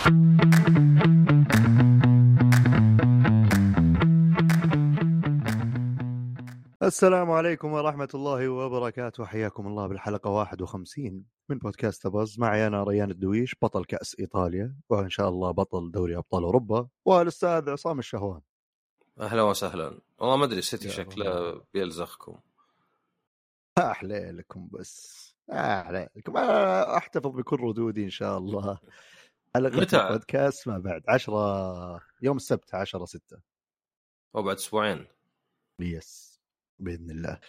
السلام عليكم ورحمة الله وبركاته. حياكم الله بالحلقة 51 من بودكاست باز معي أنا ريان الدويش بطل كأس إيطاليا وإن شاء الله بطل دوري أبطال أوروبا والأستاذ عصام الشهوان. أهلا وسهلا. والله ما أدري السيتي يا شكله. بيلزخكم أحلى لكم بس. أحلى لكم أحتفظ بكل ردودي إن شاء الله. حلقة متى؟ البودكاست ما بعد 10 يوم السبت 10 6 هو بعد أسبوعين. يس بإذن الله.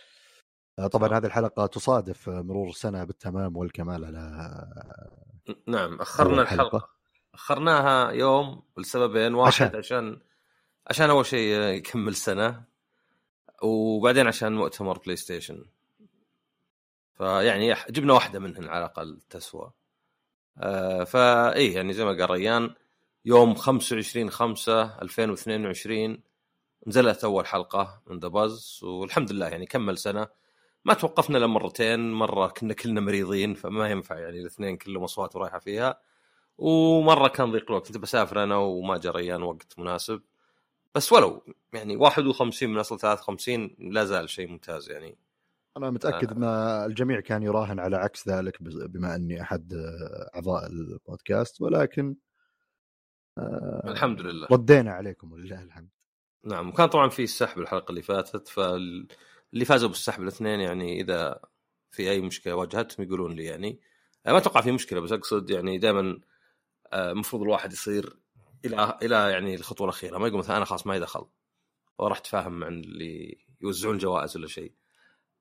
آه، طبعا هذه الحلقة تصادف مرور سنه بالتمام والكمال على نعم أخرنا أول حلقة. الحلقة. أخرناها يوم لسببين واحد عشان. عشان عشان, أول شيء يكمل سنة وبعدين عشان مؤتمر PlayStation فيعني جبنا واحدة منهن على الأقل تسوى. آه فاي يعني زي ما قال ريان يوم 25 5 2022 نزلت أول حلقة من The Buzz والحمد لله يعني كمل سنة. ما توقفنا إلا مرتين مرة كنا كلنا مريضين فما ينفع يعني الاثنين كلهم أصوات رايحه فيها. ومرة كان ضيق الوقت كنت بسافر أنا وما جا ريان وقت مناسب. بس ولو يعني 51 من أصل 53 لا زال شيء ممتاز يعني. أنا متأكد آه. إن الجميع كان يراهن على عكس ذلك بما إني أحد آه، أعضاء البودكاست ولكن آه، الحمد لله. ردينا عليكم ولله الحمد. نعم وكان طبعا في السحب الحلقة اللي فاتت فاللي فازوا بالسحب الاثنين يعني إذا في أي مشكلة واجهتهم يقولون لي يعني. ما أتوقع في مشكلة بس أقصد يعني دائما المفروض الواحد يصير إلى إلى يعني الخطوة الأخيرة. ما يقول مثلا أنا خلاص ما دخل وراح اتفاهم مع اللي يوزعون جوائز ولا شيء.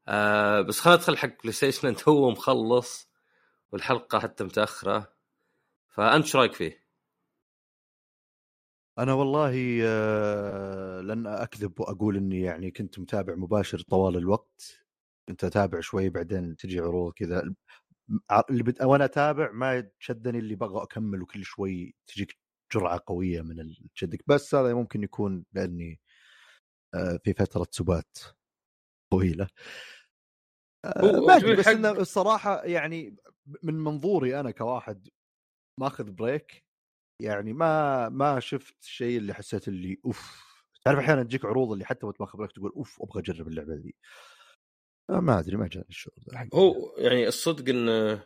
آه بس خلينا ندخل حق PlayStation أنت هو مخلص والحلقة حتى متأخرة. فأنت إيش رأيك فيه؟ أنا والله آه، لن أكذب وأقول إني يعني كنت متابع مباشر طوال الوقت. كنت أتابع شوي بعدين تجي عروض كذا. اللي بت... وأنا أتابع ما شدني اللي بغى أكمل وكل شوي تجيك جرعة قوية من تشدك بس هذا ممكن يكون لأني آه، في فترة سبات طويلة. آه، ما ادري بس إنه الصراحة يعني من منظوري أنا كواحد ماخذ break يعني ما ما شفت الشيء اللي حسيت اللي أوف. تعرف أحيانا تجيك عروض اللي حتى وأنت ماخذ break تقول أوف أبغى أجرب اللعبة ذي. آه، ما أدري ما جاني الشعور ذا. هو يعني الصدق إن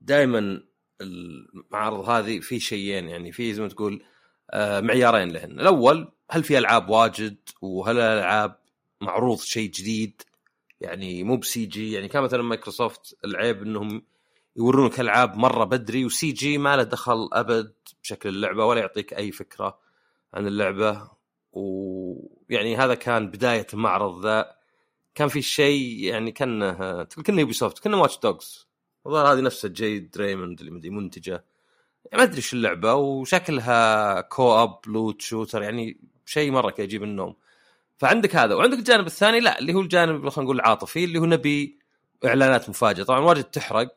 دائما المعارض هذه في شيئين يعني في زي ما تقول آه، معيارين لهن. الأول هل في ألعاب واجد وهل الألعاب معروض شيء جديد يعني مو ب CG يعني كان مثلا مايكروسوفت العيب إنهم يورونك ألعاب مرة بدري و CG ما له دخل أبد بشكل اللعبة ولا يعطيك أي فكرة عن اللعبة. ويعني هذا كان بداية المعرض ذا. كان في شيء يعني كانه كنه Ubisoft كنه Watch Dogs الظاهر هذه نفسها Jade Raymond اللي مدري منتجة. يعني ما أدري إيش اللعبة وشكلها co-op loot shooter يعني شيء مرة كي يجيب النوم. فعندك هذا. وعندك الجانب الثاني لا اللي هو الجانب خلينا نقول العاطفي اللي هو نبي إعلانات مفاجئة. طبعا واجد تحرق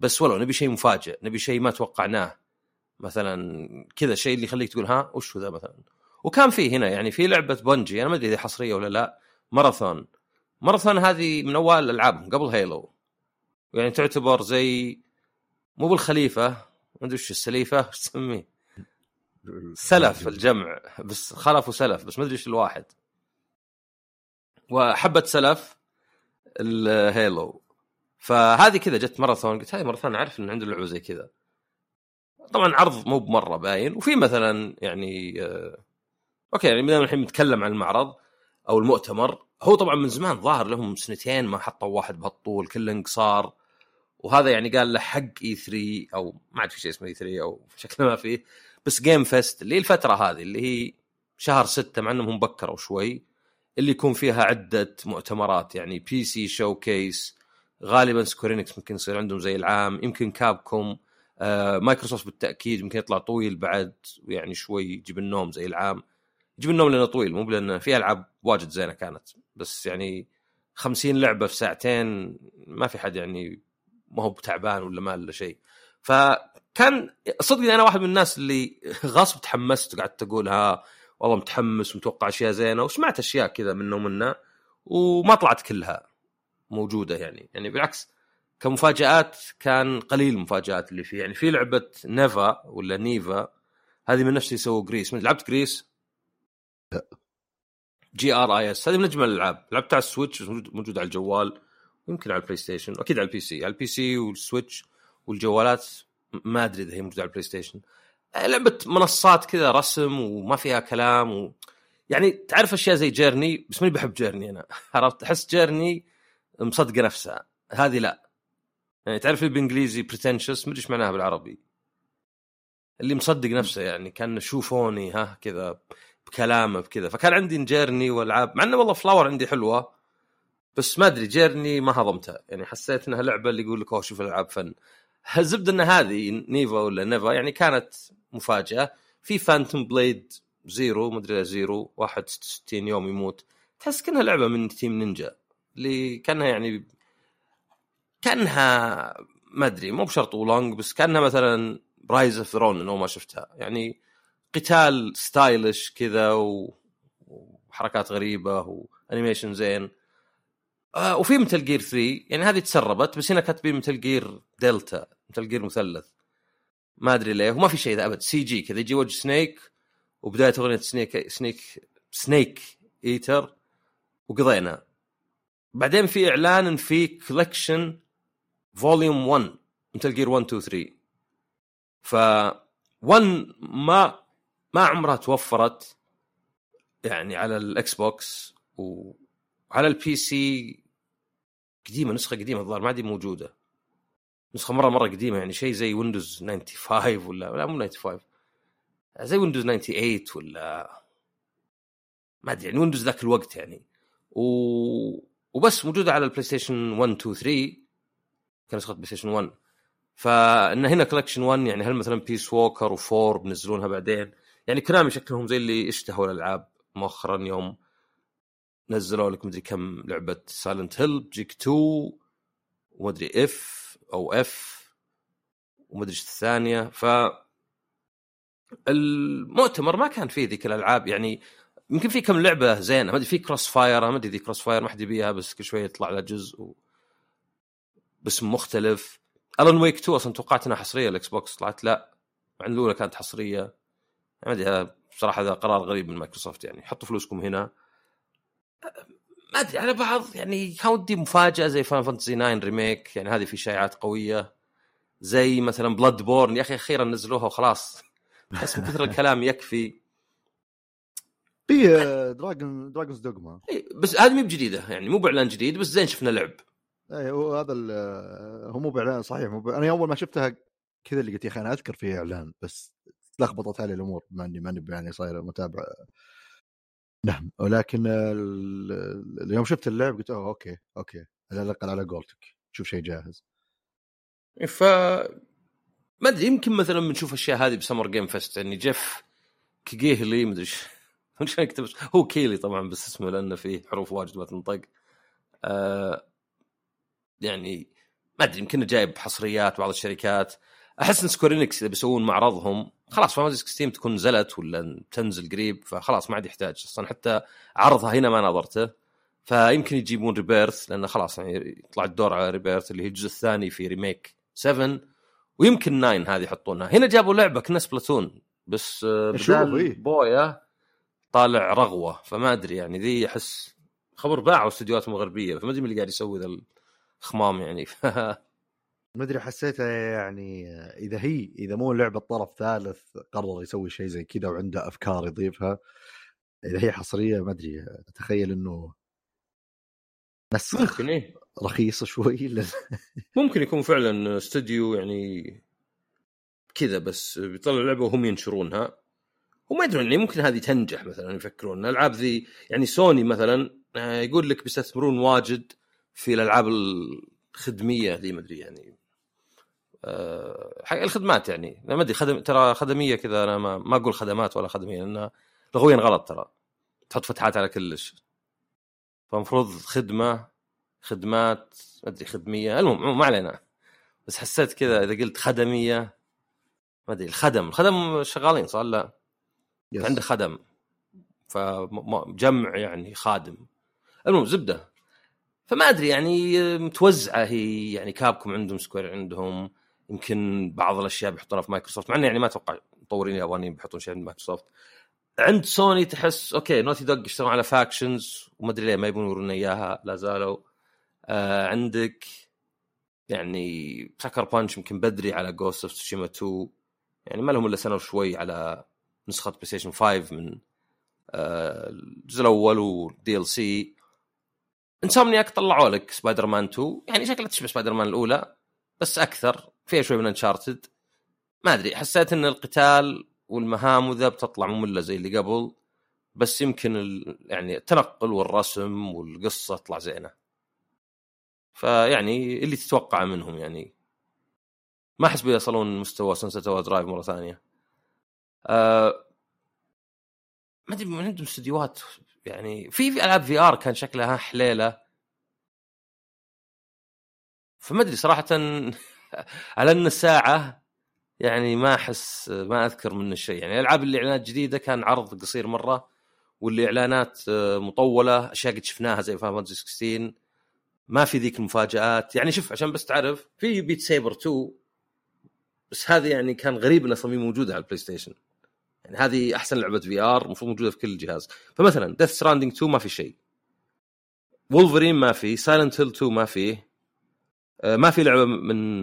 بس ولو نبي شيء مفاجئ نبي شيء ما توقعناه. مثلا كذا شيء اللي يخليك تقول ها وش ذا مثلا؟ وكان في هنا يعني في لعبة بنجي أنا ما أدري إذا حصرية ولا لا. ماراثون. ماراثون هذه من أول ألعابهم قبل هيلو. يعني تعتبر زي مو بالخليفة ما أدري وش السليفة وش تسميه؟ سلف الجمع بس خلف وسلف بس ما أدري إيش الواحد. وحبة سلف الهيلو. فهذه كذا جت ماراثون قلت هاي ماراثون أعرف إن عنده لعبة زي كذا. طبعا عرض مو بمرة باين وفي مثلا يعني آه أوكي يعني بدنا الحين نتكلم عن المعرض أو المؤتمر. هو طبعا من زمان ظاهر لهم سنتين ما حطوا واحد بهالطول كله انقصار. وهذا يعني قال له حق اي 3 أو ما عاد في شيء اسمه اي 3 أو شكله ما فيه بس جيم فيست اللي هي الفترة هذه اللي هي شهر ستة مع إنهم هم بكروا شوي. اللي يكون فيها عدة مؤتمرات يعني PC showcase غالبا Square Enix ممكن يصير عندهم زي العام يمكن Capcom آه مايكروسوفت بالتأكيد يمكن يطلع طويل بعد يعني شوي يجيب النوم زي العام. يجيب النوم لأنه طويل مو لأنه في ألعاب واجد زينة كانت بس يعني 50 لعبة في ساعتين ما في حد يعني ما هو بتعبان ولا ما الا شيء. فكان صدق أنا واحد من الناس اللي غصب تحمست وقعدت أقول ها والله متحمس ومتوقع أشياء زينة وسمعت أشياء كذا منه ومنه وما طلعت كلها موجودة يعني. يعني بالعكس كمفاجآت كان قليل المفاجات اللي فيه. يعني في لعبة Neva ولا Neva هذه من نفس اللي سووا Gris. لعبت Gris؟ لا. G R I S. هذه من أجمل الألعاب. لعبتها على ال Switch موجود على الجوال. يمكن على ال PlayStation أكيد على ال PC. على ال PC وال Switch والجوالات ما أدري إذا هي موجودة على ال PlayStation لعبة منصات كذا رسم وما فيها كلام و... يعني تعرف أشياء زي Journey؟ بس ماني بحب Journey أنا. عرفت؟ أحس Journey مصدقه نفسها هذه لا. يعني تعرف اللي بالإنجليزي pretentious ما أدري إيش معناها بالعربي. اللي مصدق نفسه يعني كان شوفوني ها كذا بكلامه بكذا. فكان عندي Journey وألعاب مع إنه والله Flower عندي حلوة بس ما أدري Journey ما هضمتها يعني حسيت إنها لعبة اللي يقول لك أوه شوف الألعاب فن. الزبده إن هذه Neva ولا Neva يعني كانت مفاجأة. في Phantom Blade Zero مدري Zero 61 يوم يموت. تحس كأنها لعبة من Team Ninja اللي كأنها يعني كأنها ما أدري مو بشرط Wo Long بس كأنها مثلا Rise of the Ronin انه ما شفتها. يعني قتال stylish كذا و... وحركات غريبة و animation زين. آه وفي Metal Gear 3 يعني هذه تسربت بس هنا كاتبين Metal Gear Delta Metal Gear مثلث. ما أدري ليه وما في شيء ذا أبد. CG كذا يجي وجه Snake وبداية أغنية Snake Snake Snake Eater وقضينا. بعدين في إعلان في collection volume 1 Metal Gear 1 2 3 ف 1 ما ما عمرها توفرت يعني على الاكس بوكس وعلى ال PC قديمة نسخة قديمة الظاهر ما دي موجودة. نسخة مرة مرة قديمة يعني شيء زي Windows 95 ولا لا مو 95 زي Windows 98 ولا ما أدري يعني Windows ذاك الوقت يعني. و... وبس موجودة على البلاي ستيشن 1 2 3 كان نسخة بلاي ستيشن 1 فإن هنا collection 1 يعني هل مثلا Peace Walker و4 بنزلونها بعدين؟ يعني كونامي شكلهم زي اللي اشتهوا الألعاب مؤخرا يوم نزلوا لك مدري كم لعبة Silent Hill بجيك 2 ومدري f أو f ومدري إيش الثانية. ف المؤتمر ما كان فيه ذيك الألعاب يعني يمكن في كم لعبة زينة ما أدري في CrossFire ما أدري ذي CrossFire ما حد يبيها بس كل شوية يطلع لها جزء و... باسم مختلف. Alan Wake 2 أصلا توقعت إنها حصرية الإكس بوكس طلعت لا. مع إن الأولى كانت حصرية. ما أدري بصراحة هذا قرار غريب من مايكروسوفت يعني حطوا فلوسكم هنا. ما أدري على بعض يعني كان ودي مفاجأة زي Final Fantasy 9 remake يعني هذه في شائعات قوية زي مثلا Bloodborne يا أخي أخيرا نزلوها وخلاص بس من كثر الكلام يكفي. في Dragon Dragon's Dogma بس هذه مو بجديدة يعني مو بإعلان جديد بس زين شفنا لعب. إي هو هذا هو مو بإعلان صحيح مو أنا أول ما شفتها كذا اللي قلت يا أخي أنا أذكر فيها إعلان بس لخبطت علي الأمور بما اني ماني يعني صاير متابع. نعم ولكن اليوم شفت اللعب قلت أوه okay okay على الأقل على قولتك شوف شيء جاهز. ف ما أدري يمكن مثلا بنشوف أشياء هذه ب Summer Game Fest يعني Geoff Keighley ما أدري إيش يكتب هو Keighley طبعا بس اسمه لأنه فيه حروف واجد ما تنطق. آه يعني ما أدري يمكن جايب حصريات بعض الشركات. أحس إن Square Enix إذا بيسوون معرضهم خلاص Final sixteen تكون نزلت ولا تنزل قريب فخلاص ما عاد يحتاج. أصلا حتى عرضها هنا ما نظرته فيمكن يجيبون Rebirth لأنه خلاص يعني يطلع الدور على Rebirth اللي هي الجزء الثاني في remake 7 ويمكن 9 هذه يحطونها. هنا جابوا لعبة كنها Splatoon بس بدال إيه؟ بويا طالع رغوة فما أدري يعني. ذي أحس خبر باعوا استديوهات مغربيه فما أدري من اللي قاعد يسوي ذا الخمام يعني. ما أدري حسيتها يعني إذا هي إذا مو لعبه طرف ثالث قرر يسوي شيء زي كذا وعنده أفكار يضيفها إذا هي حصرية ما أدري أتخيل إنه نسخ ممكن إيه. رخيص شوي. ممكن يكون فعلا استوديو يعني كذا بس بيطلع لعبة وهم ينشرونها. وما يدرون يعني ممكن هذه تنجح مثلا يفكرون. الألعاب ذي يعني سوني مثلا آه، يقول لك بيستثمرون واجد في الألعاب الخدمية ذي ما أدري يعني. أه الخدمات يعني. ما أدري خدم ترى خدمية كذا أنا ما, ما أقول خدمات ولا خدمية لانها لغويا غلط ترى. تحط فتحات على كلش فمفروض خدمة خدمات ما أدري خدمية. المهم ما علينا. بس حسيت كذا إذا قلت خدمية ما أدري الخدم. الخدم شغالين صار لا. Yes. عنده خدم. فجمع يعني خادم. المهم زبدة. فما أدري يعني متوزعة هي يعني Capcom عندهم Square عندهم. يمكن بعض الأشياء بيحطونها في مايكروسوفت مع انه يعني ما أتوقع مطورين يابانيين بيحطون شيء عند مايكروسوفت. عند سوني تحس okay Naughty Dog يشتغلون على Factions وما ادري ليه ما يبون يورونا إياها لا زالوا. آه عندك يعني Sucker Punch يمكن بدري على Ghost of Tsushima 2 يعني ما لهم إلا سنة وشوي على نسخة بلاي ستيشن 5 من آه الجزء الأول وال DLC Insomniac طلعوا لك سبايدر مان 2 يعني شكلها تشبه سبايدر مان الأولى بس أكثر. فيها شوي من Uncharted ما أدري حسيت إن القتال والمهام وذا بتطلع ممله زي اللي قبل بس يمكن ال... يعني التنقل والرسم والقصة تطلع زينة. فيعني اللي تتوقع منهم يعني. ما أحس بيصلون مستوى Sunset Overdrive مرة ثانية. أه ما أدري من عندهم استديوهات يعني. في في ألعاب VR كان شكلها حليلة. فما أدري صراحة على أن الساعة يعني ما أحس ما أذكر منه شيء. يعني الالعاب اللي اعلانات جديده كان عرض قصير مرة واللي اعلانات مطولة أشياء قد شفناها زي Final 16 ما في ذيك المفاجآت. يعني شوف عشان بس تعرف في Beat Saber 2 بس هذه يعني كان غريب انها أصلا موجودة على البلاي ستيشن يعني هذه أحسن لعبة VR المفروض موجودة في كل جهاز. فمثلا Death Stranding 2 ما في شيء. وولفرين ما في Silent Hill 2 ما فيه آه، ما في لعبة من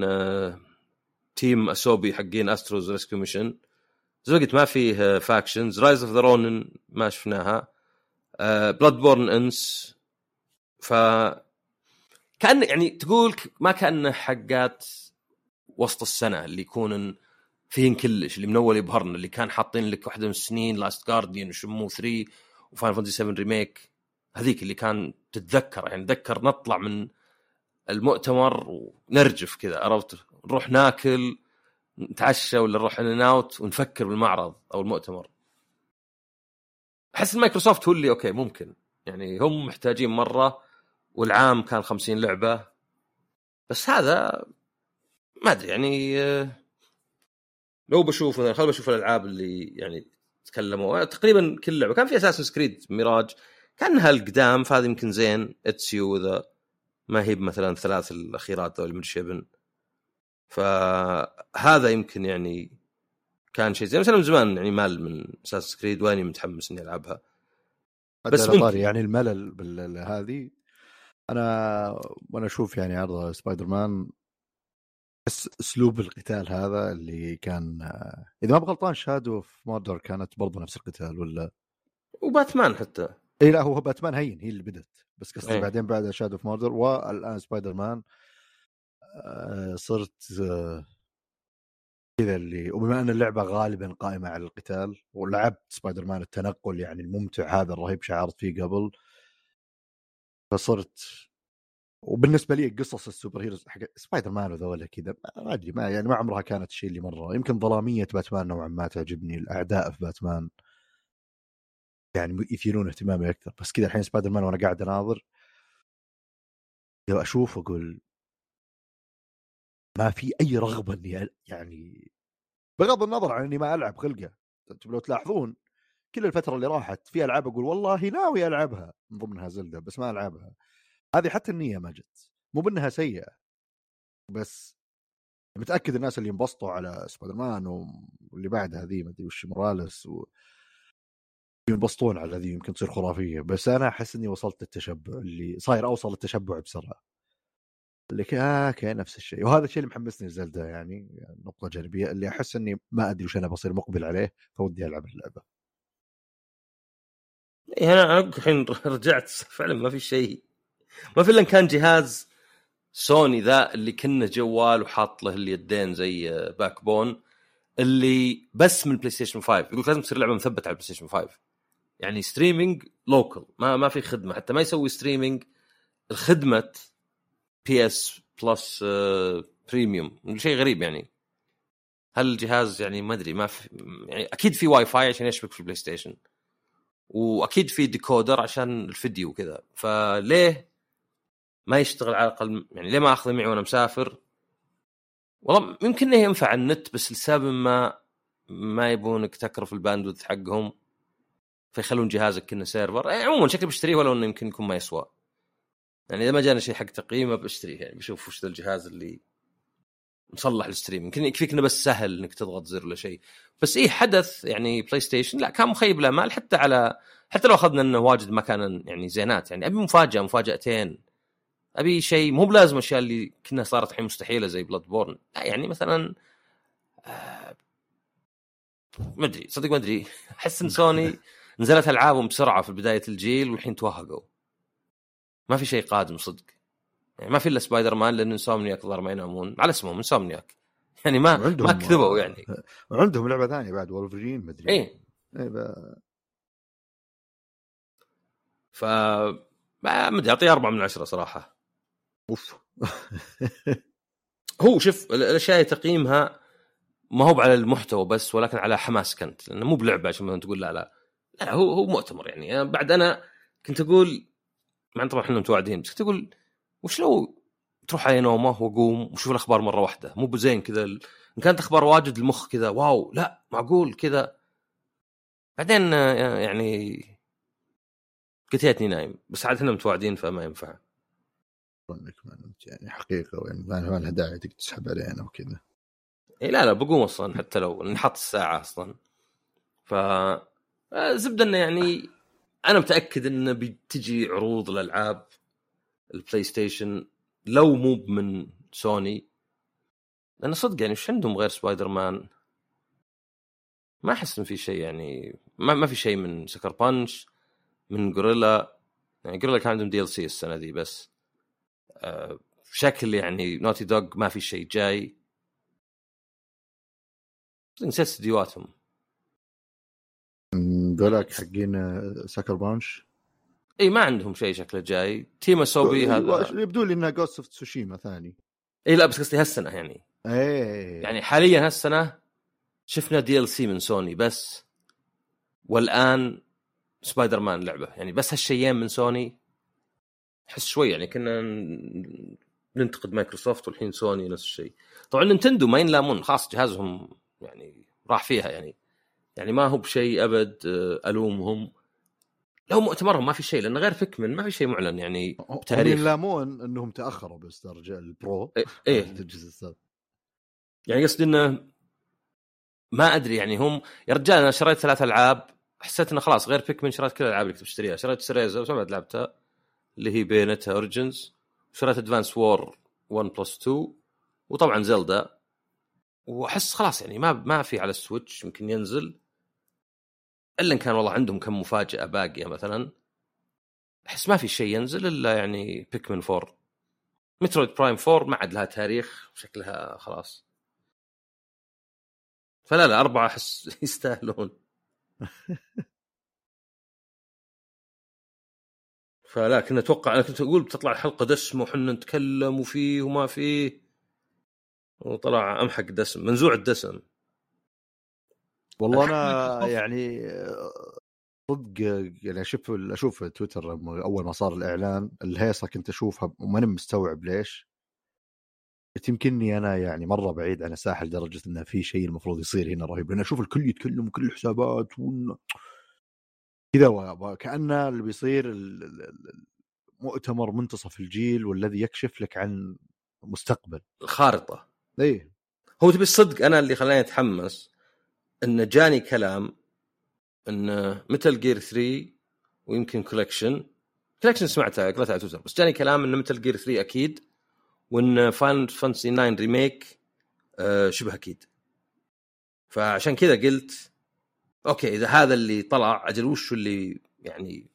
Team Asobi حقين Astro's Rescue Mission زي ما قلت ما فيه Factions Rise of the Ronin ما شفناها. Bloodborne انس ف كأن يعني تقول ما كانه حقات وسط السنة اللي يكون فيهن كلش اللي من اول يبهرنا اللي كان حاطين لك واحدة من السنين Last Guardian و Shenmue 3 و Final Fantasy 7 remake هذيك اللي كان تتذكر يعني تذكر نطلع من المؤتمر ونرجف كذا عرفت؟ نروح ناكل نتعشى ولا نروح In-N-Out ونفكر بالمعرض أو المؤتمر. أحس مايكروسوفت هو اللي okay ممكن. يعني هم محتاجين مرة والعام كان 50 لعبة. بس هذا ما أدري يعني لو بشوف مثلا خل بشوف الألعاب اللي يعني تكلموا. تقريبا كل لعبة. كان في اساسن سكريد ميراج كأنها القدام فهذا يمكن زين. اتسيو ذا ما هي مثلا الثلاث الأخيرات ذول من شيبن فهذا يمكن يعني كان شيء زين. مثلا من زمان يعني مال من أساس كريد وأني متحمس إني ألعبها. بس ممكن. يعني الملل بالهذه أنا وأنا أشوف يعني عرض سبايدر مان بس أسلوب القتال هذا اللي كان إذا ما بغلطان Shadow of Mordor كانت برضه نفس القتال ولا؟ وباتمان حتى. اي لا هو باتمان هين هي اللي بدت بس قصدي أيه. بعدين بعد Shadow of Mordor والآن سبايدر مان آه، صرت آه، كذا اللي وبما إن اللعبة غالبا قائمة على القتال ولعبت سبايدر مان التنقل يعني الممتع هذا الرهيب شعرت فيه قبل. فصرت وبالنسبة لي قصص ال super heroes حق سبايدر مان وذولا كذا ما أدري ما يعني ما عمرها كانت الشيء اللي مرة. يمكن ظلامية باتمان نوعا ما تعجبني الأعداء في باتمان يعني يثيرون اهتمامي أكثر. بس كذا الحين سبايدر مان وأنا قاعد أناظر. لو أشوف أقول ما في أي رغبة إني يعني بغض النظر عن إني ما ألعب خلقة. أنتم لو تلاحظون كل الفترة اللي راحت في ألعاب أقول والله ناوي ألعبها. من ضمنها Zelda بس ما ألعبها. هذه حتى النية ما جت. مو بأنها سيئة. بس متأكد الناس اللي انبسطوا على سبايدر مان واللي بعدها ذي ما أدري وش Morales و... ينبسطون على ذي يمكن تصير خرافية. بس أنا أحس إني وصلت للتشبع اللي صاير اوصل للتشبع بسرعة. اللي آه okay نفس الشيء. وهذا الشيء اللي محمسني Zelda يعني نقطة جانبية اللي أحس إني ما أدري وش أنا بصير مقبل عليه فودي ألعب اللعبة. إيه أنا الحين رجعت. فعلا ما في شيء. ما في إلا كان جهاز سوني ذا اللي كنا جوال وحاط له اليدين زي Backbone اللي بس من PlayStation 5 يقول لازم تصير لعبة مثبتة على ال PlayStation 5 يعني streaming local ما ما في خدمة. حتى ما يسوي streaming الخدمة PS Plus Premium شيء غريب يعني. هل الجهاز يعني ما أدري ما في يعني أكيد في واي فاي عشان يشبك في ال PlayStation وأكيد في decoder عشان الفيديو وكذا. فليه ما يشتغل على الأقل؟ يعني ليه ما أخذه معي وأنا مسافر؟ والله يمكن إنه ينفع النت بس لسبب ما ما يبونك تكرف ال bandwidth حقهم. فيخلون جهازك كأنه server. يعني عموما شكلي بشتريه ولو إنه يمكن يكون ما يسوى. يعني إذا ما جانا شيء حق تقييمه بشتريه. يعني بشوف وش ذا الجهاز اللي مصلح لل stream. يمكن يكفيك إنه بس سهل إنك تضغط زر ولا شيء. بس إيه حدث يعني PlayStation لا كان مخيب الامال حتى على حتى لو أخذنا إنه واجد ما كان يعني زينات. يعني أبي مفاجأة مفاجأتين. أبي شيء مو بلازم الاشياء اللي كنا صارت الحين مستحيلة زي Bloodborne لا يعني مثلا آه ما أدري صدق ما أدري. أحس إن سوني نزلت ألعابهم بسرعة في بداية الجيل والحين توهقوا. ما في شيء قادم صدق. يعني ما في إلا سبايدر مان لأن Insomniac ظهر ما ينامون. على اسمهم Insomniac. يعني ما ما كذبوا يعني. وعندهم لعبة ثانية بعد وولفرين مدري إيه. إيه ب- ف ما أدري أعطيه أربعة من عشرة صراحة. أوف. هو شوف ال- الأشياء تقييمها ما هو على المحتوى بس ولكن على حماسك انت لأنه مو بلعبة عشان تقول لا لا. لا هو هو مؤتمر يعني. أنا بعد أنا كنت أقول مع طبعا إحنا متواعدين بس كنت أقول وش لو تروح علي نومه واقوم وشوف الأخبار مرة واحدة؟ مو بزين كذا ال- إن كانت أخبار واجد المخ كذا واو لا معقول كذا. بعدين آه، يعني ريتني نايم بس عاد إحنا متواعدين فما ينفع. إنك ما نمت يعني حقيقة يعني ما لها داعي تسحب علينا وكذا. إيه لا لا بقوم أصلا حتى لو نحط الساعة أصلا. ف زبده إنه يعني أنا متأكد انه بتجي عروض الألعاب ال PlayStation لو مو من سوني. لأن صدق يعني وش عندهم غير سبايدر مان ما أحس إن في شيء يعني ما, ما في شيء من Sucker Punch من Guerrilla يعني Guerrilla كان عندهم DLC السنة دي بس. آه بشكل يعني Naughty Dog ما في شيء جاي. نسيت استديوهاتهم. ذولاك حقين Sucker Punch؟ إي ما عندهم شيء شكله جاي. Team Asobi هذا. يبدو لي إنه Ghost of Tsushima ثاني. إي لا بس قصدي هالسنة يعني. إيه. يعني حاليا هالسنة شفنا DLC من سوني بس والآن سبايدر مان لعبة. يعني بس هالشيئين من سوني أحس شوي يعني كنا ننتقد مايكروسوفت والحين سوني نفس الشيء. طبعا Nintendo ما ينلامون خلاص جهازهم يعني راح فيها يعني. يعني ما هو بشيء أبد آه، ألومهم. لو مؤتمرهم ما في شيء لأن غير Pikmin ما في شيء معلن يعني هم بتاريخ. يلامون إنهم تأخروا بس ال Pro إيه, إيه. الجزء السابق. يعني قصدي إنه ما أدري يعني هم يا رجال أنا شريت ثلاث ألعاب حسيت إنه خلاص غير Pikmin شريت كل الألعاب اللي كنت بشتريها. شريت Cereza بس ما بعد لعبتها اللي هي Bayonetta Origins وشريت Advance Wars 1 plus 2 وطبعا Zelda وأحس خلاص يعني ما ما في على ال Switch يمكن ينزل. إلا إن كان والله عندهم كم مفاجأة باقية مثلا أحس ما في شيء ينزل إلا يعني Pikmin 4 مترويد برايم 4 ما عاد لها تاريخ شكلها خلاص. فلا لا أربعة أحس يستاهلون. فلا كنا أتوقع أنا كنت أقول بتطلع الحلقة دسمة وحنا نتكلم وفيه وما فيه. وطلع أمحق دسم منزوع الدسم. والله أنا. يعني صدق يعني أشوف أشوف تويتر أول ما صار الإعلان الهيصة كنت أشوفها وماني مستوعب ليش. يمكنني أنا يعني مرة بعيد عن الساحه لدرجة انه في شيء المفروض يصير هنا رهيب لأن أشوف الكل يتكلم وكل الحسابات وإنه كذا وكأن اللي بيصير مؤتمر منتصف الجيل والذي يكشف لك عن مستقبل. الخارطة. إيه. هو تبي الصدق أنا اللي خلاني أتحمس. إنه جاني كلام إن Metal Gear 3 ويمكن collection collection سمعتها قريتها على تويتر بس جاني كلام إن Metal Gear 3 أكيد وإن Final Fantasy 9 remake آه، شبه أكيد. فعشان كذا قلت okay إذا هذا اللي طلع أجل وش اللي يعني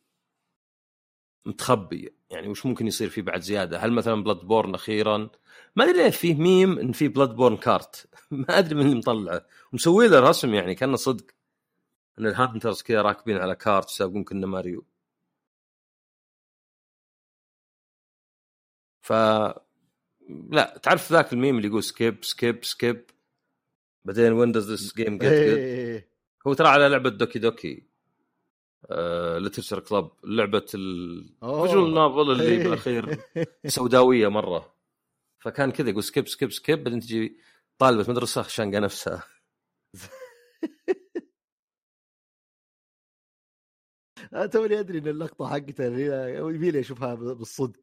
متخبي يعني وش ممكن يصير فيه بعد زيادة؟ هل مثلا Bloodborne أخيرا؟ ما أدري ليه فيه ميم إن في Bloodborne Kart. ما أدري من اللي مطلعه. ومسوي له رسم يعني كأنه صدق. إن ال hunters كذا راكبين على kart يسابقون كنه ماريو. ف لا تعرف ذاك الميم اللي يقول skip skip skip بعدين when does this game get. هو ترى على لعبة Doki Doki آه Literature Club لعبة. ال visual novel اللي. بالأخير سوداوية مرة. فكان كذا يقول skip skip skip بعدين تجي طالبة مدرسة شانقه نفسها. أنا توني أدري إن اللقطة حقته يبي لي أشوفها بالصدق.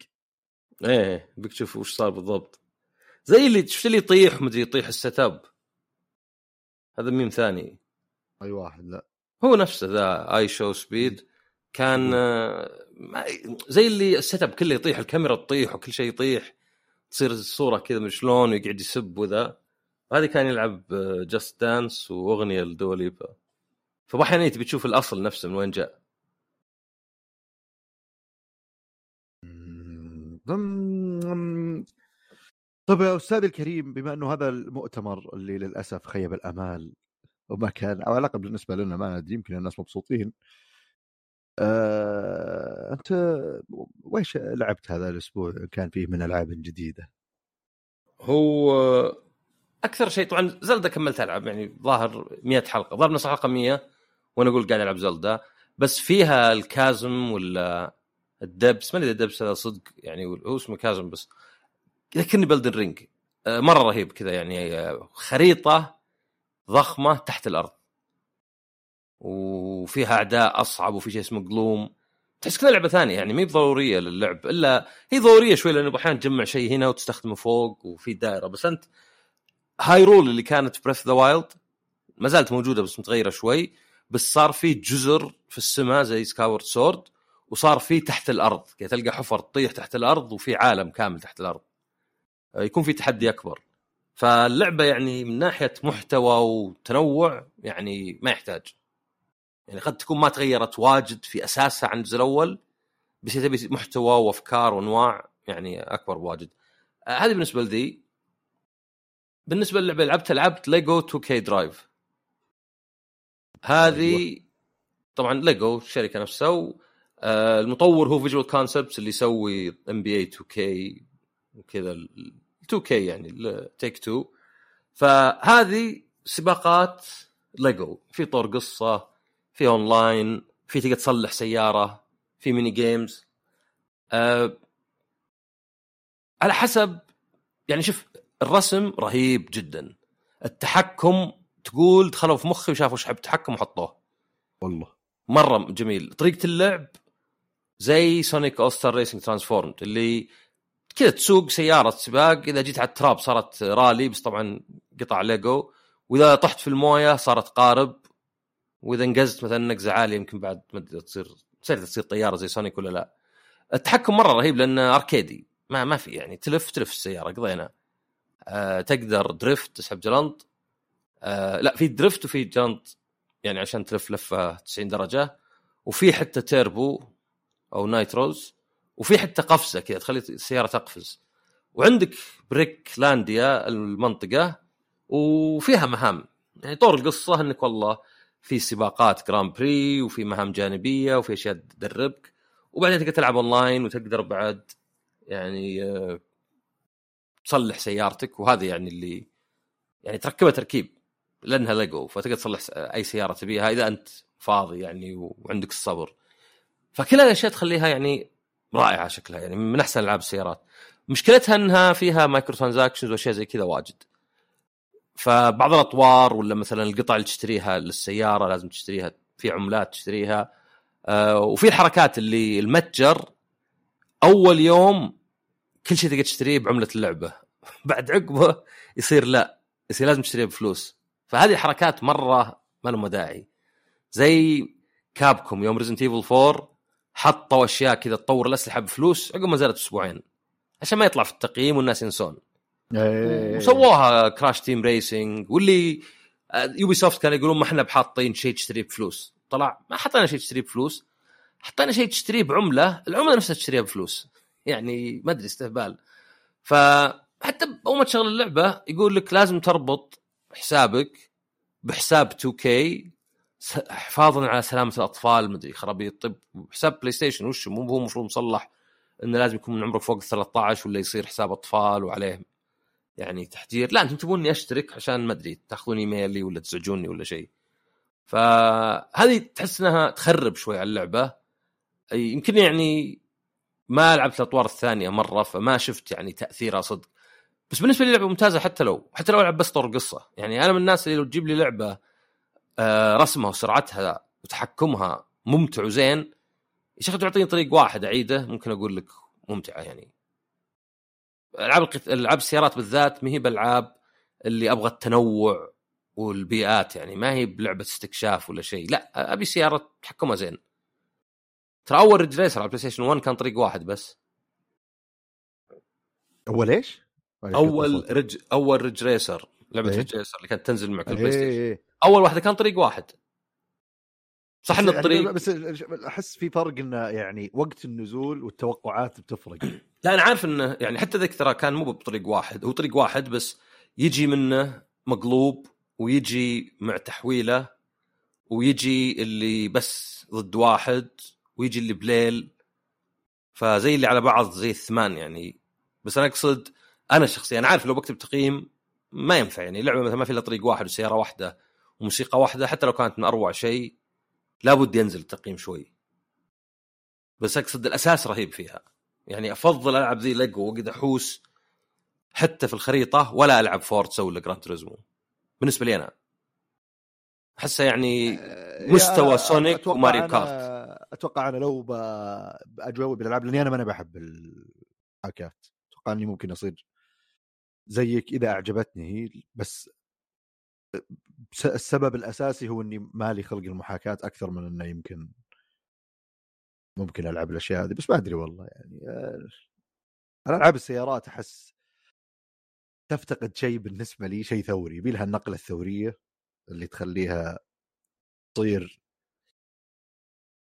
إيه بيك تشوف وش صار بالضبط. زي اللي شفت اللي يطيح مدري يطيح ال setup. هذا ميم ثاني. أي واحد لا. هو نفسه ذا IShowSpeed. كان آه، ما- زي اللي ال setup كله يطيح الكاميرا تطيح وكل شيء يطيح. تصير الصورة كذا من شلون ويقعد يسب وذا. هذه كان يلعب Just Dance وأغنية ل Dua Lipa فاحيانا تبي تشوف الأصل نفسه من وين جاء. طيب يا أستاذ الكريم بما إنه هذا المؤتمر اللي للأسف خيب الأمال وما كان أو على الاقل بالنسبة لنا ما ندري يمكن الناس مبسوطين. آه، أنت ويش لعبت هذا الأسبوع؟ كان فيه من ألعاب جديدة. هو أكثر شيء طبعا زلدا كملت العب يعني ظاهر 100 حلقة ظهر نص حلقة 100 وأنا أقول قاعد ألعب زلدا بس فيها الكازم ولا الدبس ما أدري الدبس هذا صدق يعني هو اسمه كازم بس يذكرني بلدن رينج. مرة رهيب كذا يعني آه، خريطة ضخمة تحت الأرض. وفيها أعداء أصعب وفي شيء اسمه gloom تحس كذا لعبة ثانية يعني ما هي ضروريه للعب. إلا هي ضرورية شوي لأنه أحيانا تجمع شيء هنا وتستخدمه فوق وفي دائرة. بس أنت Hyrule اللي كانت Breath the Wild ما زالت موجودة بس متغيرة شوي. بس صار في جزر في السماء زي Skyward Sword وصار في تحت الأرض. يعني تلقى حفر تطيح تحت الأرض وفي عالم كامل تحت الأرض. يكون في تحدي أكبر. فاللعبة يعني من ناحية محتوى وتنوع يعني ما يحتاج. يعني قد تكون ما تغيرت واجد في أساسها عن الجزء الأول بس تبي محتوى وأفكار وأنواع يعني أكبر واجد. آه، هذه بالنسبة لذي. بالنسبة للعبة لعبت لعبت Lego 2K Drive هذه طبعا ليجو الشركة نفسها و آه، المطور هو Visual Concepts اللي يسوي NBA 2K وكذا 2K يعني Take 2 فهذه سباقات ليجو في طور قصة في اونلاين في تقدر تصلح سيارة في mini games أه على حسب يعني شوف الرسم رهيب جدا. التحكم تقول دخلوا في مخي وشافوا إيش حب تحكم وحطوه. والله. مرة جميل. طريقة اللعب زي Sonic All-Star Racing Transformed اللي كذا تسوق سيارة سباق إذا جيت على التراب صارت رالي بس طبعا قطع ليجو. وإذا طحت في الموية صارت قارب. وإذا انقزت مثلا نقزة عالية يمكن بعد ما تصير تصير طيارة زي Sonic ولا لا. التحكم مرة رهيب لأنه أركيدي ما ما في يعني تلف تلف السيارة قضينا. أه تقدر drift تسحب جلنط. أه لا في drift وفي جلنط يعني عشان تلف لفة 90 درجة. وفي حتى تيربو أو nitrous وفي حتى قفزة كذا تخلي السيارة تقفز. وعندك Bricklandia المنطقة وفيها مهام. يعني طور القصة إنك والله في سباقات Grand Prix وفي مهام جانبية وفي أشياء تدربك. وبعدين تقدر تلعب أونلاين وتقدر بعد يعني آه، تصلح سيارتك. وهذا يعني اللي يعني تركبها تركيب لأنها ليجو. فتقدر تصلح أي سيارة تبيها إذا أنت فاضي يعني وعندك الصبر. فكل هذه الأشياء تخليها يعني رائعة شكلها يعني من أحسن ألعاب السيارات. مشكلتها إنها فيها microtransactions وأشياء زي كذا واجد. فبعض الأطوار ولا مثلا القطع اللي تشتريها للسيارة لازم تشتريها في عملات تشتريها. آه وفي الحركات اللي المتجر أول يوم كل شيء تقدر تشتريه بعملة اللعبة. بعد عقبه يصير لا يصير لازم تشتريه بفلوس. فهذه حركات مرة ما لهم داعي زي Capcom يوم Resident Evil 4 حطوا أشياء كذا تطور الأسلحة بفلوس عقب ما زالت أسبوعين عشان ما يطلع في التقييم والناس ينسون. إيه. وسووها Crash Team Racing واللي Ubisoft كانوا يقولون ما إحنا بحاطين شيء تشتريه بفلوس. طلع ما حطينا شيء تشتريه بفلوس. حطينا شيء تشتريه بعملة العملة نفسها تشتريها بفلوس. يعني ما أدري استهبال. فحتى أول ما تشغل اللعبة يقول لك لازم تربط حسابك بحساب 2K س- حفاظا على سلامة الأطفال مدري خرابيط طب حساب PlayStation وش مو هو المفروض مصلح إنه لازم يكون من عمرك فوق ال 13 ولا يصير حساب أطفال وعليه يعني تحجير لا أنتم تبوني أشترك عشان ما أدري تأخذون إيميلي ولا تزعجوني ولا شيء. فهذه تحس إنها تخرب شوي على اللعبة. يمكن يعني ما لعبت الأطوار الثانية مرة فما شفت يعني تأثيرها صدق. بس بالنسبة لي لعبة ممتازة حتى لو حتى لو ألعب بس طور قصة. يعني أنا من الناس اللي لو تجيب لي لعبة رسمها وسرعتها وتحكمها ممتع وزين يا شيخ تعطيني طريق واحد أعيده ممكن أقول لك ممتعة يعني ألعاب. ألعاب السيارات بالذات ما هي بالالعاب اللي أبغى التنوع والبيئات يعني ما هي بلعبة استكشاف ولا شيء لا أبي سيارة تحكمها زين ترى أول ريدج ريسر على بلاي ستيشن 1 كان طريق واحد بس أول إيش؟ أول ريدج أول ريدج ريسر لعبة إيه؟ ريدج ريسر اللي كانت تنزل مع كل بلاي ستيشن إيه. أول واحدة كان طريق واحد. صح إن يعني الطريق بس أحس في فرق إنه يعني وقت النزول والتوقعات بتفرق. لا أنا عارف إنه يعني حتى ذاك ترى كان مو بطريق واحد هو طريق واحد بس يجي منه مقلوب ويجي مع تحويله ويجي اللي بس ضد واحد ويجي اللي بليل. فزي اللي على بعض زي الثمان يعني. بس أنا أقصد أنا شخصيا عارف لو بكتب تقييم ما ينفع يعني. لعبة مثلا ما في إلا طريق واحد وسيارة واحدة. وموسيقى واحدة حتى لو كانت من أروع شيء لابد ينزل التقييم شوي. بس أقصد الأساس رهيب فيها. يعني أفضل ألعب ذي ليجو وأقعد أحوس حتى في الخريطة ولا ألعب فورتسا ولا جراند توريزمو. بالنسبة لي أنا. احسه يعني مستوى يا- سونيك أتوقع وماريو أنا- كارت. أتوقع أنا لو ب- بجيب بالألعاب لأني أنا ما أنا بحب المحاكاه أتوقع إني ممكن أصير زيك إذا أعجبتني هي بس- السبب الأساسي هو إني مالي خلق المحاكاة أكثر من إنه يمكن ممكن ألعب الأشياء هذه بس ما أدري والله يعني آه، أنا ألعاب السيارات أحس تفتقد شيء بالنسبة لي شيء ثوري يبي لها النقلة الثورية اللي تخليها تصير.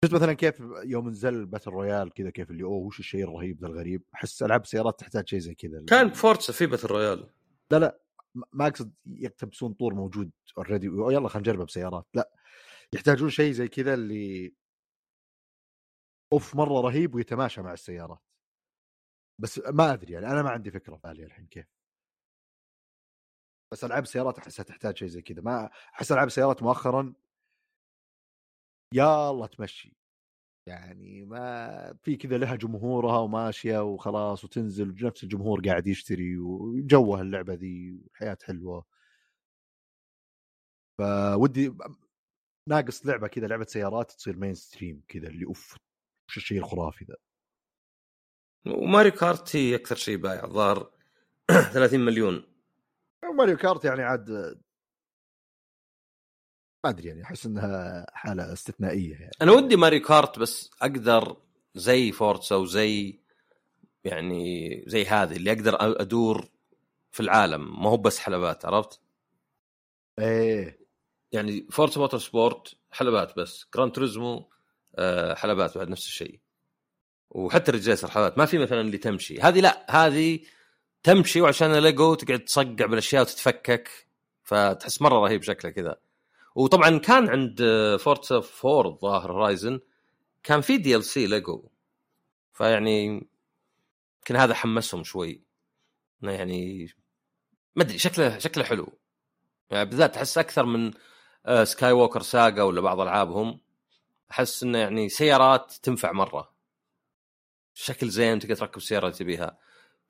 شفت مثلا كيف يوم نزل باتل رويال كذا كيف اللي أوه وش الشيء الرهيب ذا الغريب؟ أحس ألعاب السيارات تحتاج شيء زي كذا كان فورتسا في باتل رويال لا لا. ما- أقصد يكتبسون طور موجود already يلا خلينا نجربه بسيارات لا يحتاجون شيء زي كذا اللي أوف مرة رهيب ويتماشى مع السيارات. بس ما أدري يعني أنا ما عندي فكرة بالي الحين كيف. بس ألعاب السيارات احسها تحتاج شيء زي كذا ما أحس ألعاب السيارات مؤخرا يلا تمشي. يعني ما في كذا لها جمهورها وماشية وخلاص وتنزل ونفس الجمهور قاعد يشتري وجوه اللعبة ذي وحياة حلوة. فودي ناقص لعبة كذا لعبة سيارات تصير mainstream كذا اللي أوف وش الشيء الخرافي ذا. وماريو كارت هي أكثر شيء بايع الظاهر 30 مليون. ماريو كارت يعني عاد ما أدري يعني أحس إنها حالة استثنائية يعني. أنا ودي ماريو كارت بس أقدر زي فورتسا وزي يعني زي هذه اللي أقدر أدور في العالم ما هو بس حلبات عرفت؟ إيه. يعني فورتسا موتور سبورت حلبات بس جراند توريزمو آه، حلبات بعد نفس الشيء. وحتى الرجال حلبات ما في مثلا اللي تمشي. هذه لا هذه تمشي وعشان ليجو تقعد تصقع بالأشياء وتتفكك فتحس مرة رهيب شكله كذا. وطبعا كان عند فورتسا 4 الظاهر هورايزن كان في DLC ليجو فيعني يمكن هذا حمسهم شوي. إنه يعني ما أدري شكله شكله حلو. يعني بالذات أحس أكثر من آه، سكاي ووكر ساجا ولا بعض ألعابهم. أحس إنه يعني سيارات تنفع مرة. شكل زين تقدر تركب السياره اللي تبيها.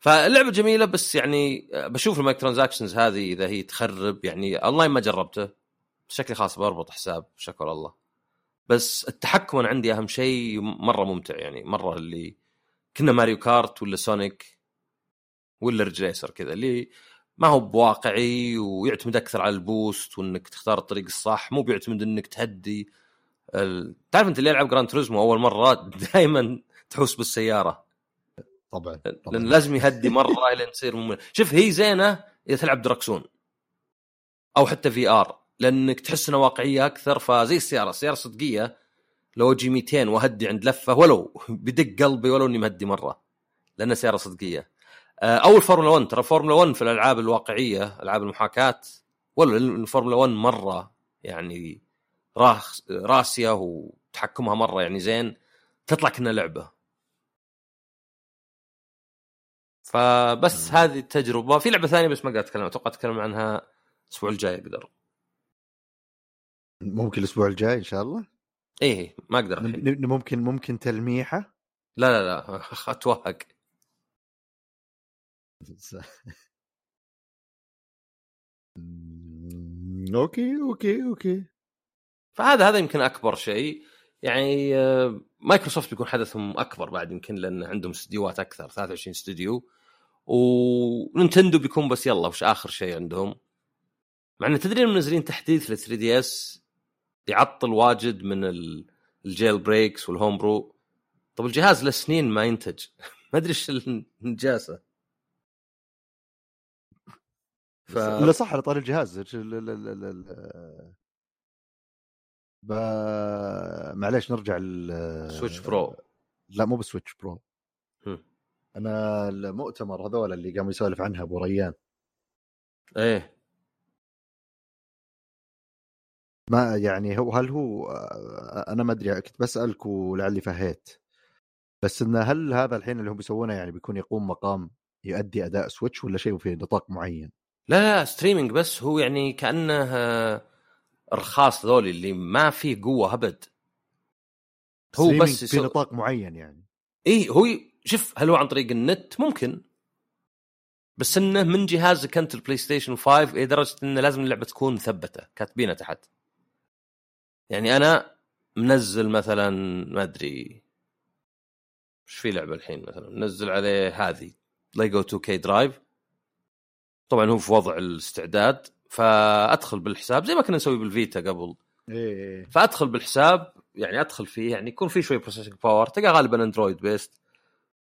فاللعبه جميلة بس يعني آه، بشوف ال microtransactions هذه إذا هي تخرب يعني أونلاين ما جربته. شكلي خلاص بربط حساب شكر الله. بس التحكم أنا عندي أهم شيء مرة ممتع يعني مرة اللي كنا ماريو كارت ولا سونيك ولا ريدج ريسر كذا اللي ما هو بواقعي ويعتمد أكثر على ال boost وإنك تختار الطريق الصح مو بيعتمد إنك تهدي ال... تعرف أنت اللي يلعب جراند توريزمو أول مرة دائما تحوس بالسيارة. طبعا لأن طبعا. لازم يهدي مرة لين تصير ممل. شوف هي زينة إذا تلعب دراكسون أو حتى VR. لأنك تحس إنها واقعية أكثر فزي السيارة السيارة صدقية. لو أجي 200 وأهدي عند لفة ولو بدق قلبي ولو إني مهدي مرة. لانها سيارة صدقية. آه، أو الفورمولا 1 ترى الفورمولا 1 في الألعاب الواقعية ألعاب المحاكاة ولا الفورمولا 1 مرة يعني راس راسية وتحكمها مرة يعني زين تطلع كأنها لعبة. فبس. هذه التجربة. في لعبة ثانية بس ما قاعد أتكلم أتوقع أتكلم عنها الأسبوع الجاي أقدر. ممكن الأسبوع الجاي إن شاء الله؟ إيه ما أقدر الحين ممكن ممكن تلميحة؟ لا لا لا أتوهق. okay okay okay. فهذا هذا يمكن أكبر شيء. يعني آه، مايكروسوفت بيكون حدثهم أكبر بعد يمكن لأن عندهم استديوهات أكثر 23 استوديو وننتندو بيكون بس يلا وش آخر شيء عندهم؟ مع إن تدري منزلين تحديث لل 3 دي اس يعطل واجد من ال- الجيل بريكس والهوم برو طب الجهاز له سنين ما ينتج. ما أدري إيش النجاسة. ف... لا صح على طار الجهاز. ال- ال- ال- ال- ال- ب... معليش نرجع ل سويتش برو لا مو بالسويتش برو. هم. أنا المؤتمر هذول اللي قاموا يسولف عنها أبو ريان. إيه. ما يعني هو هل هو أنا ما أدري كنت بسالك ولعلي فهيت. بس انه هل هذا الحين اللي هم بيسوونه يعني بيكون يقوم مقام يؤدي أداء سويتش ولا شيء في نطاق معين؟ لا لا streaming بس. هو يعني كأنه آه، رخاص ذولي اللي ما فيه قوة أبد. هو بس في. نطاق معين يعني. إي هو شوف هل هو عن طريق النت؟ ممكن. بس إنه من جهازك انت البلاي ستيشن 5 إلى درجة انه لازم اللعبة تكون مثبتة كاتبينها تحت. يعني أنا منزل مثلا ما أدري إيش في لعبة الحين مثلا منزل عليه هذه ليجو 2 كي درايف طبعا هو في وضع الاستعداد فأدخل بالحساب زي ما كنا نسوي بالفيتا قبل. إيه فأدخل بالحساب يعني أدخل فيه يعني يكون فيه شوي processing power تلقى غالبا Android based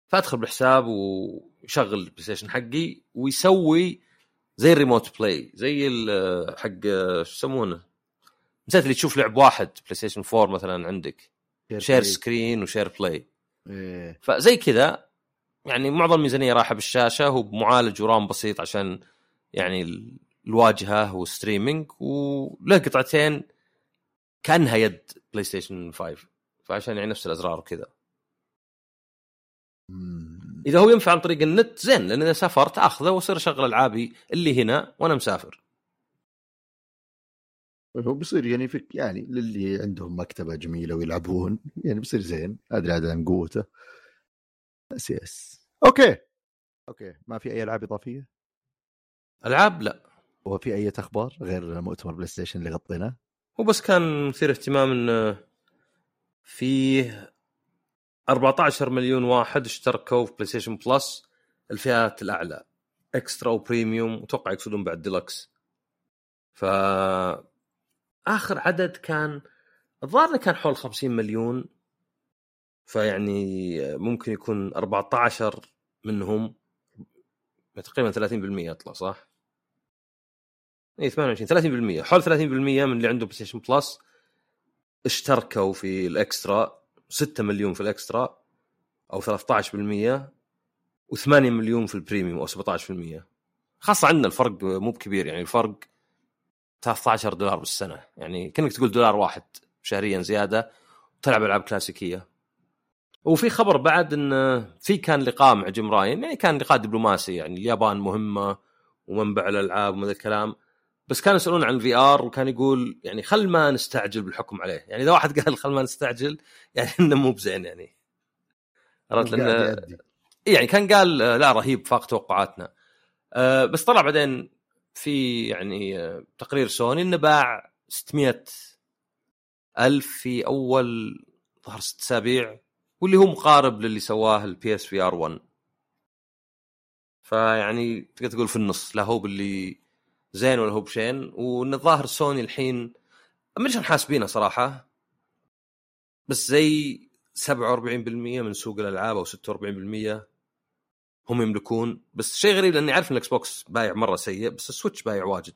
فأدخل بالحساب ويشغل البلاي ستيشن حقي ويسوي زي ال remote play زي حق شو يسمونه؟ نسيت اللي تشوف لعب واحد بلاي ستيشن 4 مثلا عندك. share screen و share play إيه. فزي كذا يعني معظم الميزانية رايحة بالشاشة هو بمعالج و RAM بسيط عشان يعني ال- الواجهة وال streaming وله قطعتين كأنها يد بلاي ستيشن 5 فعشان يعني نفس الأزرار وكذا. إذا هو ينفع عن طريق النت زين لأن إذا سافرت أخذه وأصير أشغل ألعابي اللي هنا وأنا مسافر. هو بيصير يعني فك يعني للي عندهم مكتبة جميلة ويلعبون يعني بيصير زين. أدري هذا عن قوته. بس yes okay. okay. ما في أي ألعاب إضافية؟ ألعاب؟ لا. هو في أي أخبار غير مؤتمر بلاي ستيشن اللي غطيناه؟ هو بس كان مثير اهتمام انه فيه 14 مليون واحد اشتركوا في بلاي ستيشن Plus. الفئات الأعلى. Extra و Premium. واتوقع يقصدون بعد ديلكس ف آخر عدد كان الظاهر كان حول 50 مليون. فيعني ممكن يكون 14 منهم. تقريبا 30% يطلع صح؟ اي 28 30% حول 30% من اللي عنده بلاي ستيشن Plus اشتركوا في ال Extra. 6 مليون في الإكسترا أو 13% و8 مليون في ال Premium أو 17% خاصة عندنا الفرق مو بكبير يعني الفرق 13 دولار بالسنة. يعني كأنك تقول دولار واحد شهريا زيادة وتلعب ألعاب كلاسيكية. وفي خبر بعد إن في كان لقاء مع جيم راين يعني كان لقاء دبلوماسي يعني اليابان مهمة ومنبع الألعاب ومن الكلام بس كانوا يسألون عن ال VR وكان يقول يعني خل ما نستعجل بالحكم عليه. يعني إذا واحد قال خل ما نستعجل يعني إنه مو بزين يعني. عرفت؟ لأن. يعني كان قال لا رهيب فاق توقعاتنا. آه، بس طلع بعدين في يعني تقرير سوني إنه باع 600 ألف في أول ظهر ست أسابيع واللي هو مقارب للي سواه ال PSVR 1 فيعني تقدر تقول في النص لا هو بلي زين ولا هو بشين. وإن الظاهر سوني الحين شلون حاسبينه صراحة بس زي 47% من سوق الألعاب أو 46% هم يملكون بس شيء غريب لأني عارف إن الإكس بوكس بايع مرة سيء بس السويتش بايع واجد.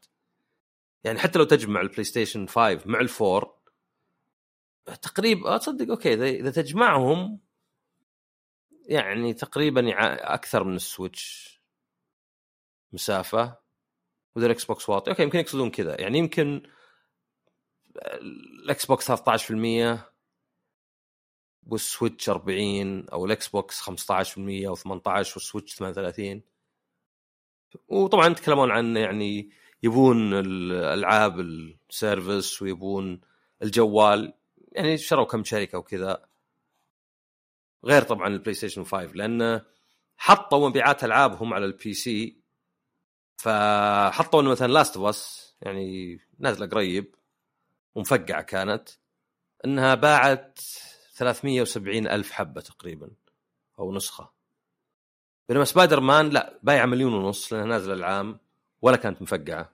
يعني حتى لو تجمع البلاي ستيشن 5 مع ال four تقريبا تصدق okay إذا تجمعهم يعني تقريبا أكثر من السويتش مسافة وإذا الإكس بوكس واطي. okay يمكن يقصدون كذا. يعني يمكن الإكس بوكس 13% والسويتش 40 أو الإكس بوكس 15% أو 18 والسويتش 38 وطبعا يتكلمون عن يعني يبون الألعاب ال service ويبون الجوال. يعني شروا كم شركة وكذا. غير طبعا البلاي ستيشن 5 لأن حطوا مبيعات ألعابهم على ال PC. فحطوا إنه مثلا Last of Us يعني نازلة قريب ومفقعة كانت إنها باعت 370 ألف حبة تقريبا أو نسخة. بينما سبايدر مان لا بايعه مليون ونص لأنها نازلة العام ولا كانت مفقعه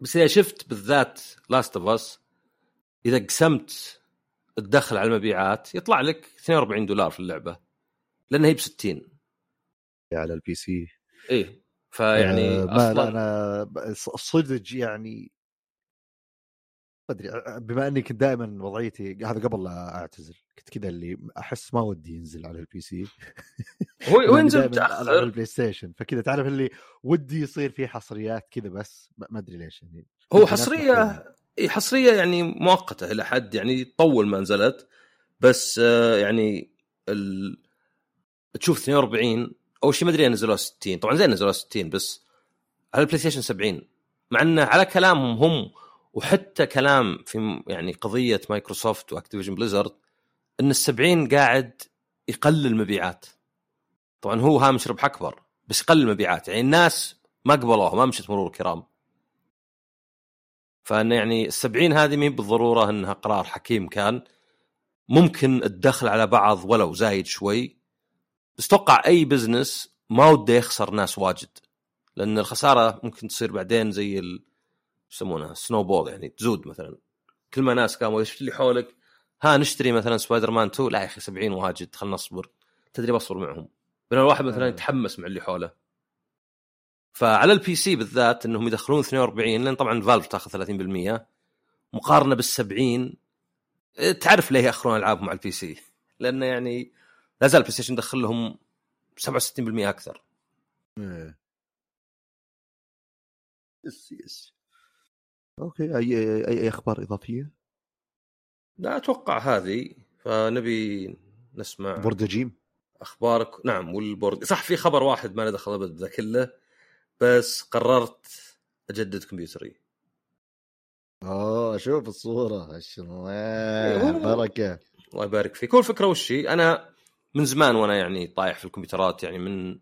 بس إذا شفت بالذات Last of Us إذا قسمت الدخل على المبيعات يطلع لك 42 دولار في اللعبة لأنها هي ب 60 على ال PC. إيه فيعني آه أصلا لا أنا صدق يعني أدري بما اني كنت دائما وضعيتي هذا قبل لا اعتزل كنت كذا اللي أحس ما ودي ينزل على ال PC هو ينزل على البلاي ستيشن فكذا تعرف اللي ودي يصير فيه حصريات كذا بس ما أدري ليش يعني هو حصرية حصرية يعني مؤقتة إلى حد يعني طول ما نزلت بس آه، يعني ال... تشوف 42 أول شيء ما أدري نزلوها 60 طبعا زين نزلوها 60 بس على البلاي ستيشن 70 مع إنه على كلامهم هم وحتى كلام في يعني قضية مايكروسوفت و Activision Blizzard إن ال 70 قاعد يقلل مبيعات طبعا هو هامش ربح أكبر بس يقلل مبيعات يعني الناس ما قبلوها ما مشت مرور الكرام. فإن يعني السبعين هذه مب بالضرورة إنها قرار حكيم كان. ممكن الدخل على بعض ولو زايد شوي. بس توقع أي business ما وده يخسر ناس واجد. لأن الخسارة ممكن تصير بعدين زي يسمونها snowball يعني تزود مثلا. كل ما ناس قاموا يشوف اللي حولك؟ ها نشتري مثلا سبايدر مان 2 لا يا أخي 70 واجد خلنا نصبر. تدري بصبر معهم. بينما الواحد مثلا آه. يتحمس مع اللي حوله. فعلى ال PC بالذات إنهم يدخلون 42 لأن طبعا Valve تأخذ 30% مقارنة بال 70 إيه، تعرف ليه يأخرون العابهم على ال PC لأنه يعني لا زال البلاي ستيشن دخل لهم 67% أكثر. إيه. yes yes okay أي أي, أي أخبار إضافية؟ لا أتوقع هذه. فنبي نسمع board game أخبارك. نعم وال board. صح في خبر واحد ما له دخل أبد ذا كله بس قررت أجدد كمبيوتري. اوه شوف الصورة. الله بركة. الله يبارك فيك. هو الفكرة وش؟ أنا من زمان وأنا يعني طايح في الكمبيوترات يعني من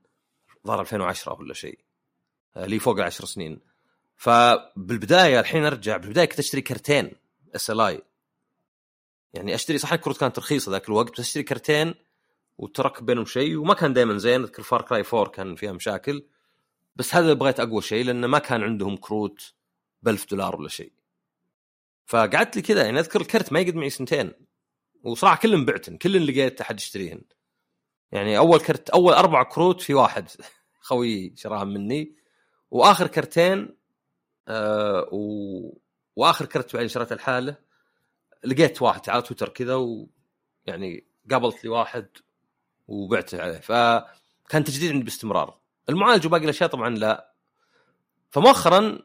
ظهر 2010 ولا شيء. آه، لي فوق العشر سنين. فبالبداية الحين أرجع بالبداية كنت أشتري كرتين SLI يعني أشتري صح الكروت كانت رخيصة ذاك الوقت بس أشتري كرتين وتركب بينهم شيء وما كان دائما زين أذكر Far Cry 4 كان فيها مشاكل بس هذا بغيت أقوى شيء لأنه ما كان عندهم كروت ب 1000 دولار ولا شيء. فقعدت لي كذا يعني أذكر الكرت ما يقعد معي سنتين وصراحة كلهم بعتن كلهم لقيت أحد يشتريهن. يعني أول كرت أول أربع كروت في واحد خوي شراهم مني وآخر كرتين آه و... وآخر كرت بعدين شريته لحاله لقيت واحد على تويتر كذا ويعني قابلت لي واحد وبعته عليه. فكان تجديد عندي باستمرار. المعالج وباقي الأشياء طبعا لا. فمؤخرا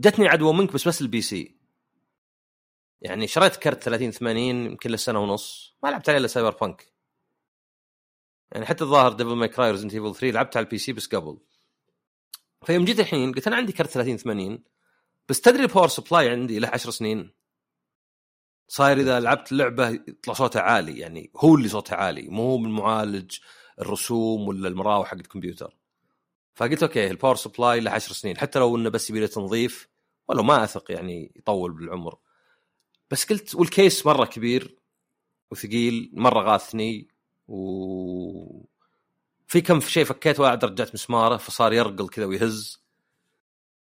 جتني عدوى منك بس بس ال PC. يعني شريت كرت 30 80 يمكن له سنه ونص. ما لعبت عليه إلا Cyberpunk. يعني حتى الظاهر Devil May Cry Resident Evil 3 لعبت على ال PC بس قبل. فيوم جيت الحين قلت أنا عندي كرت 30 80 بس تدري ال power supply عندي له 10 سنين؟ صاير إذا لعبت اللعبه يطلع صوتها عالي يعني هو اللي صوته عالي مو هو بالمعالج الرسوم ولا المراوح حق الكمبيوتر. فقلت okay ال power supply له 10 سنين حتى لو إنه بس يبي له تنظيف ولو ما أثق يعني يطول بالعمر. بس قلت وال case مرة كبير وثقيل مرة غاثني و في كم شيء فكيت واحد رجعة مسماره فصار يرقل كذا ويهز.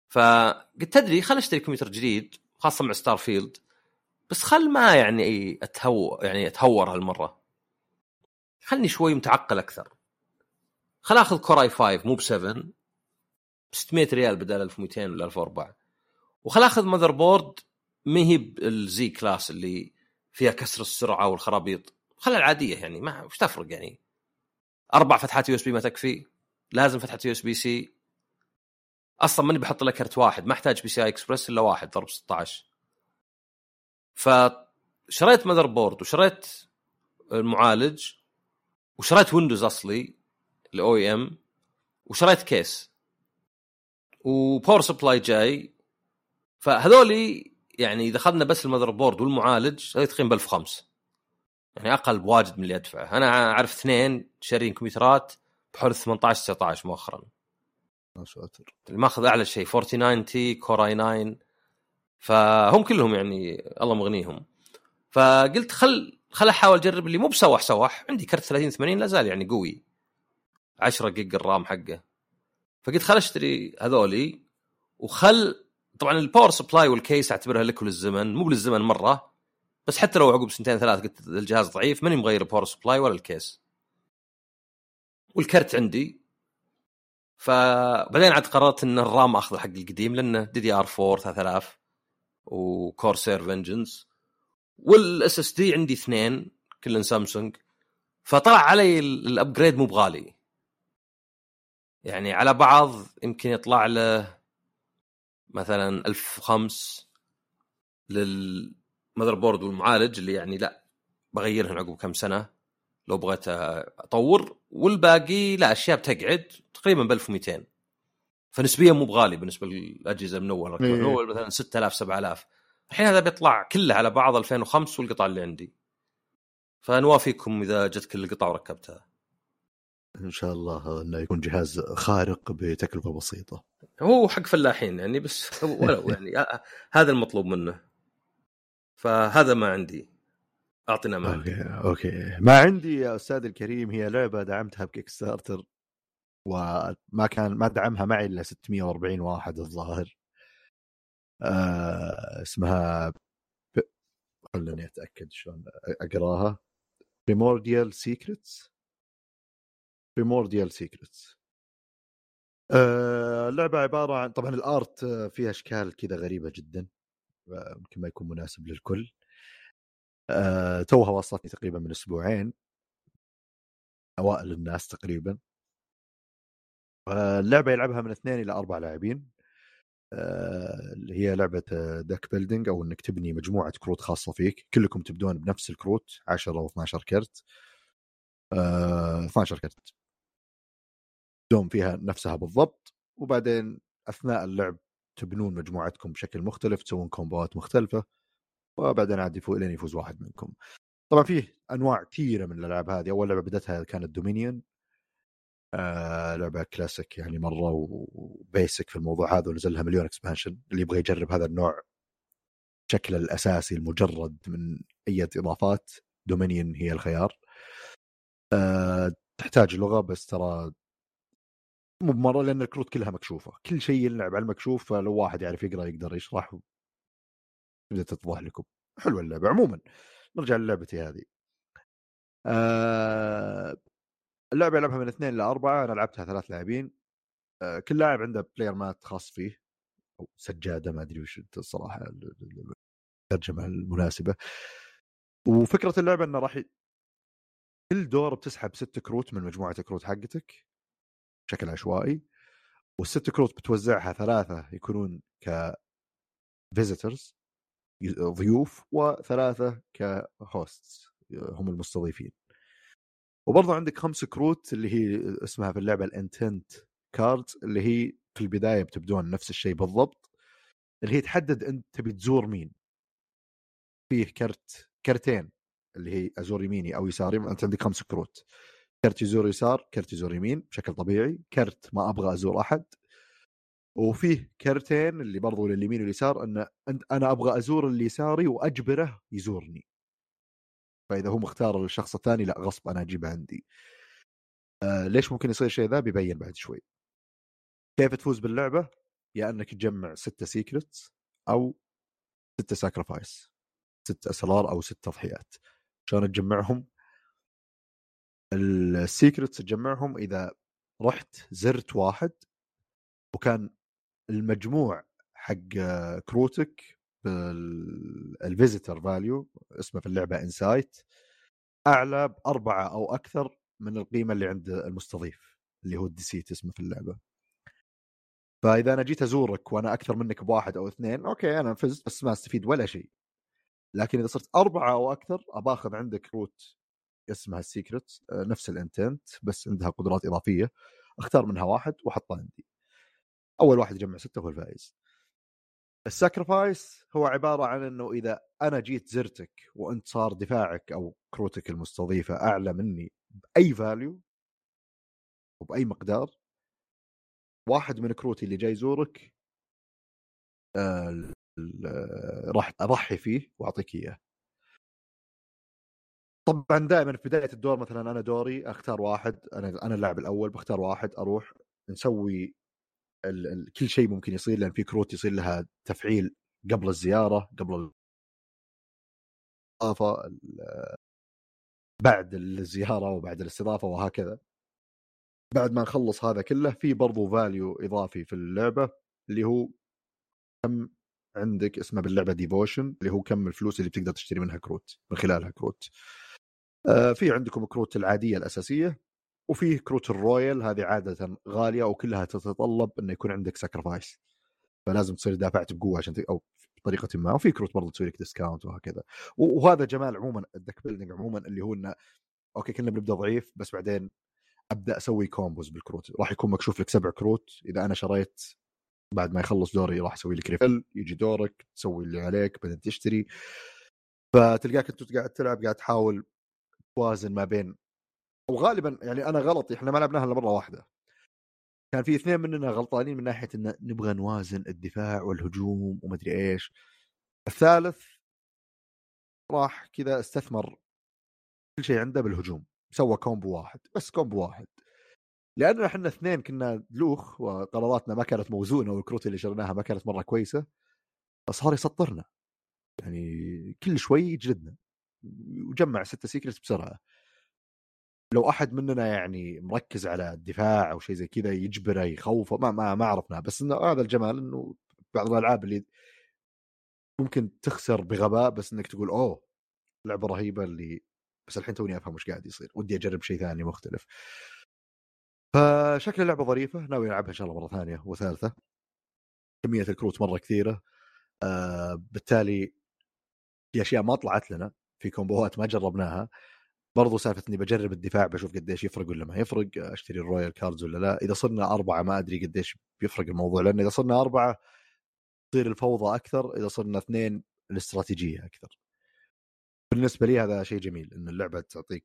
فقلت تدري خل أشتري كمبيوتر جديد خاصة مع Starfield بس خل ما يعني اتهو يعني أتهور هالمرة. خلني شوي متعقل أكثر. خل آخذ Core i5 مو ب 7 ب 600 ريال بدل 1200 ولا 1004 وخل آخذ motherboard ما هي بال Z class اللي فيها كسر السرعة والخرابيط. خلها العادية يعني ما وش تفرق يعني؟ أربع فتحات USB ما تكفي. لازم فتحة USB-C. أصلا ماني بحط له كرت واحد ما أحتاج PCI Express إلا واحد ضرب 16 فشريت motherboard وشريت المعالج وشريت Windows أصلي ال OEM وشريت case. و power supply جاي. فهذولي يعني إذا أخذنا بس ال motherboard والمعالج هذول تقريبا ب 1005 يعني أقل بواجد من اللي أدفعه. أنا أعرف اثنين شارين كمبيوترات بحول 18 19 مؤخرا. ما ساتر اللي ماخذ أعلى شيء 4090 Core i9 فهم كلهم يعني الله مغنيهم. فقلت خل خل أحاول أجرب اللي مو بسوح سوح. عندي كرت 30 80 لا زال يعني قوي. 10 جيج الرام حقه. فقلت خل أشتري هذولي وخل طبعا ال power supply وال case أعتبرها لك وللزمن. مو للزمن مرة. بس حتى لو عقب سنتين ثلاث قلت الجهاز ضعيف ماني مغير ال power supply ولا ال case. والكرت عندي. فبعدين عاد قررت إن الرام اخذ حق القديم لأنه DDR4 3000 و Corsair Vengeance وال SSD عندي اثنين كلن سامسونج فطلع علي ال upgrade مو بغالي. يعني على بعض يمكن يطلع له مثلا 1005 للمذر بورد والمعالج اللي يعني لا بغيرهن عقب كم سنة لو بغيت أطور. والباقي لا أشياء بتقعد تقريبا ب 1200 فنسبيا مو بغالي بالنسبة للأجهزة من أول. من إيه. أول مثلا 6000 7000 الحين هذا بيطلع كله على بعض 2005 والقطع اللي عندي. فنوافيكم إذا جتك القطع وركبتها. إن شاء الله إنه يكون جهاز خارق بتكلفة بسيطة. هو حق فلاحين يعني بس ولو يعني هذا المطلوب منه. فهذا ما عندي. اعطينا ما عندي. okay ما عندي يا أستاذ الكريم هي لعبة دعمتها ب Kickstarter وما كان ما دعمها معي إلا 640 واحد الظاهر. آه اسمها ب... خليني أتأكد شلون أقراها. Primordial Secrets Primordial Secrets اللعبة عبارة عن طبعا ال art فيها أشكال كذا غريبة جدا. يمكن ما يكون مناسب للكل. آه، توها وصلتني تقريبا من أسبوعين. أوائل الناس تقريبا. آه، اللعبة يلعبها من اثنين إلى أربع لاعبين. آه، اللي هي لعبة deck building أو إنك تبني مجموعة كروت خاصة فيك. كلكم تبدون بنفس الكروت 10 أو 12 كرت. آه، 12 كرت. كروتكم فيها نفسها بالضبط. وبعدين أثناء اللعب تبنون مجموعتكم بشكل مختلف تسوون كومبوات مختلفة وبعدين عاد يفوز لين يفوز واحد منكم. طبعا فيه أنواع كثيرة من الألعاب هذه. أول لعبة بدتها كانت Dominion آه لعبة كلاسيك يعني مرة و basic في الموضوع هذا ونزل لها مليون expansion اللي يبغى يجرب هذا النوع شكله الأساسي المجرد من أي إضافات Dominion هي الخيار. آه تحتاج لغة بس ترى مو بمرة لأن الكروت كلها مكشوفة. كل شيء يلعب على المكشوف فلو واحد يعرف يقرأ يقدر يشرح تبدا تتضح لكم. حلوة اللعبة. عموما نرجع للعبتي هذه. آه اللعبة يلعبها من اثنين لاربعه أنا لعبتها ثلاث لاعبين. آه كل لاعب عنده player mat خاص فيه أو سجادة ما أدري وش الصراحه الترجمة المناسبة. وفكرة اللعبة إنه راح ي... كل دور بتسحب ست كروت من مجموعة الكروت حقتك. بشكل عشوائي والست كروت بتوزعها ثلاثة يكونون ك visitors ضيوف وثلاثة ك hosts هم المستضيفين. وبرضه عندك خمس كروت اللي هي اسمها في اللعبة ال intent cards اللي هي في البداية بتبدون نفس الشيء بالضبط اللي هي تحدد أنت تبي تزور مين. فيه كرت كرتين اللي هي أزور يميني أو يساري أنت عندك خمس كروت. كرت يزور يسار كرت يزور يمين بشكل طبيعي كرت ما أبغى أزور أحد. وفيه كرتين اللي برضو لليمين واليسار إن أنا أبغى أزور اللي يساري وأجبره يزورني. فإذا هو مختار الشخص الثاني لا غصب أنا أجيبه عندي. آه ليش ممكن يصير شيء ذا؟ بيبين بعد شوي. كيف تفوز باللعبة؟ يا إنك تجمع ستة secrets أو ستة sacrifice ست أسرار أو ست تضحيات. شلون تجمعهم؟ ال secrets تجمعهم إذا رحت زرت واحد وكان المجموع حق كروتك بال visitor value اسمه في اللعبة insight أعلى بأربعة أو أكثر من القيمة اللي عند المستضيف اللي هو ال deceit اسمه في اللعبة. فإذا أنا جيت أزورك وأنا أكثر منك بواحد أو اثنين أوكي أنا فزت بس ما أستفيد ولا شيء. لكن إذا صرت أربعة أو أكثر أباخذ عندك كروت اسمها ال secret نفس ال intent بس عندها قدرات إضافية. أختار منها واحد واحطه عندي. أول واحد يجمع ستة هو الفائز. ال sacrifice هو عبارة عن إنه إذا أنا جيت زرتك وأنت صار دفاعك أو كروتك المستضيفة أعلى مني بأي value وبأي مقدار واحد من كروتي اللي جاي يزورك آه راح اضحي فيه وأعطيك إياه. طبعا دائما في بداية الدور مثلا أنا دوري أختار واحد أنا أنا اللاعب الأول بختار واحد أروح نسوي ال ال كل شيء ممكن يصير لأن في كروت يصير لها تفعيل قبل الزيارة قبل الإضافة بعد الزيارة وبعد الاستضافة وهكذا. بعد ما نخلص هذا كله في برضو value إضافي في اللعبة اللي هو كم عندك اسمه باللعبة devotion اللي هو كم الفلوس اللي بتقدر تشتري منها كروت من خلالها كروت. في عندكم كروت العادية الأساسية وفي كروت ال royal هذه عادة غالية وكلها تتطلب إنه يكون عندك sacrifice فلازم تصير دافعت بقوة عشان أو بطريقة ما. وفي كروت برضه تسوي لك discount وهكذا. وهذا جمال عموما ال deck building عموما اللي هو إنه okay كنا بنبدأ ضعيف بس بعدين أبدأ أسوي combos بالكروت. راح يكون مكشوف لك سبع كروت. إذا أنا شريت بعد ما يخلص دوري راح أسوي لك refill يجي دورك تسوي اللي عليك بعدين تشتري. فتلقاك أنت قاعد تلعب قاعد تحاول توازن ما بين وغالبا يعني أنا غلطي إحنا ما لعبناها إلا مرة واحدة. كان في اثنين مننا غلطانين من ناحية إن نبغى نوازن الدفاع والهجوم ومدري إيش. الثالث راح كذا استثمر كل شيء عنده بالهجوم سوى combo واحد بس combo واحد. لاننا إحنا اثنين كنا دلوخ وقراراتنا ما كانت موزونة والكروت اللي شريناها ما كانت مرة كويسة فصار يسطرنا. يعني كل شوي يجلدنا. وجمع ستة secrets بسرعة. لو أحد مننا يعني مركز على الدفاع أو شيء زي كذا يجبره يخوفه ما ما ما عرفنا بس إنه هذا الجمال إنه بعض الألعاب اللي ممكن تخسر بغباء بس إنك تقول أوه لعبة رهيبة اللي بس الحين توني أفهم وش قاعد يصير ودي أجرب شيء ثاني مختلف. فشكل اللعبة ظريفة ناوي ألعبها إن شاء الله مرة ثانية وثالثة. كمية الكروت مرة كثيرة. آه بالتالي في أشياء ما طلعت لنا. في combo ات ما جربناها. برضو سالفة إني بجرب الدفاع بشوف قديش يفرق ولا ما يفرق أشتري ال royal cards ولا لا. إذا صرنا أربعة ما أدري قديش بيفرق الموضوع لأن إذا صرنا أربعة تصير الفوضى أكثر إذا صرنا اثنين الاستراتيجية أكثر. بالنسبة لي هذا شيء جميل إن اللعبة تعطيك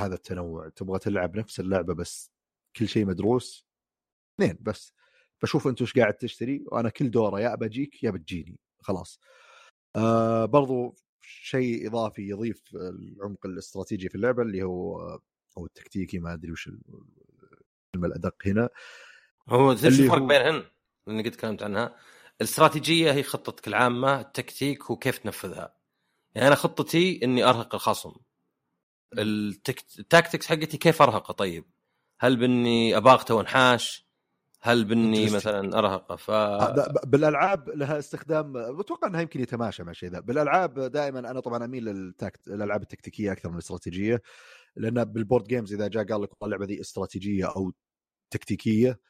هذا التنوع. تبغى تلعب نفس اللعبة بس كل شيء مدروس اثنين بس. بشوف أنت وش قاعد تشتري وأنا كل دورة يا بجيك يا بتجيني خلاص. آه برضو شيء إضافي يضيف العمق الاستراتيجي في اللعبة اللي هو أو التكتيكي ما أدري وش الكلمة الأدق هنا هو اللي الفرق هو... بينهن اللي قد تكلمت عنها الاستراتيجية هي خطتك العامة التكتيك وكيف تنفذها يعني أنا خطتي إني أرهق الخصم ال tactics حقتي كيف أرهقه طيب؟ هل بإني اباغته وانحاش؟ هل باني مثلا ارهقه ف بالألعاب لها استخدام أتوقع إنها يمكن يتماشى مع شيء ذا. بالألعاب دائما أنا طبعا أميل لل tact الالعاب التكتيكية أكثر من الاستراتيجية لأن بال board games إذا جاء قال لك اللعبة ذي استراتيجية أو تكتيكية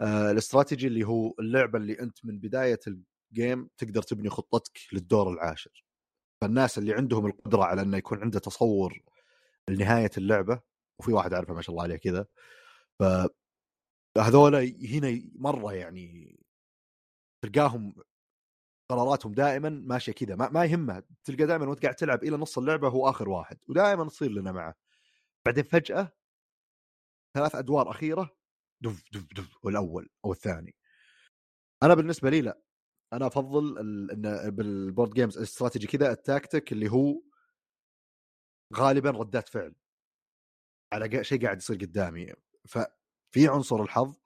آه الاستراتيجي اللي هو اللعبة اللي أنت من بداية ال game تقدر تبني خطتك للدور العاشر. فالناس اللي عندهم القدرة على إنه يكون عنده تصور لنهاية اللعبة وفي واحد أعرفه ما شاء الله عليه كذا ف هذول هنا مرة يعني تلقاهم قراراتهم دائما ماشية كذا ما, ما يهمه تلقى دائما وانت قاعد تلعب إلى نص اللعبة هو آخر واحد ودائما تصير لنا معه. بعدين فجأة ثلاث أدوار أخيرة دف دف دف والاول أو الثاني. أنا بالنسبة لي لا أنا أفضل إن بال board games الاستراتيجي كذا التاكتيك اللي هو غالبا ردات فعل على شيء قاعد يصير قدامي. ففي عنصر الحظ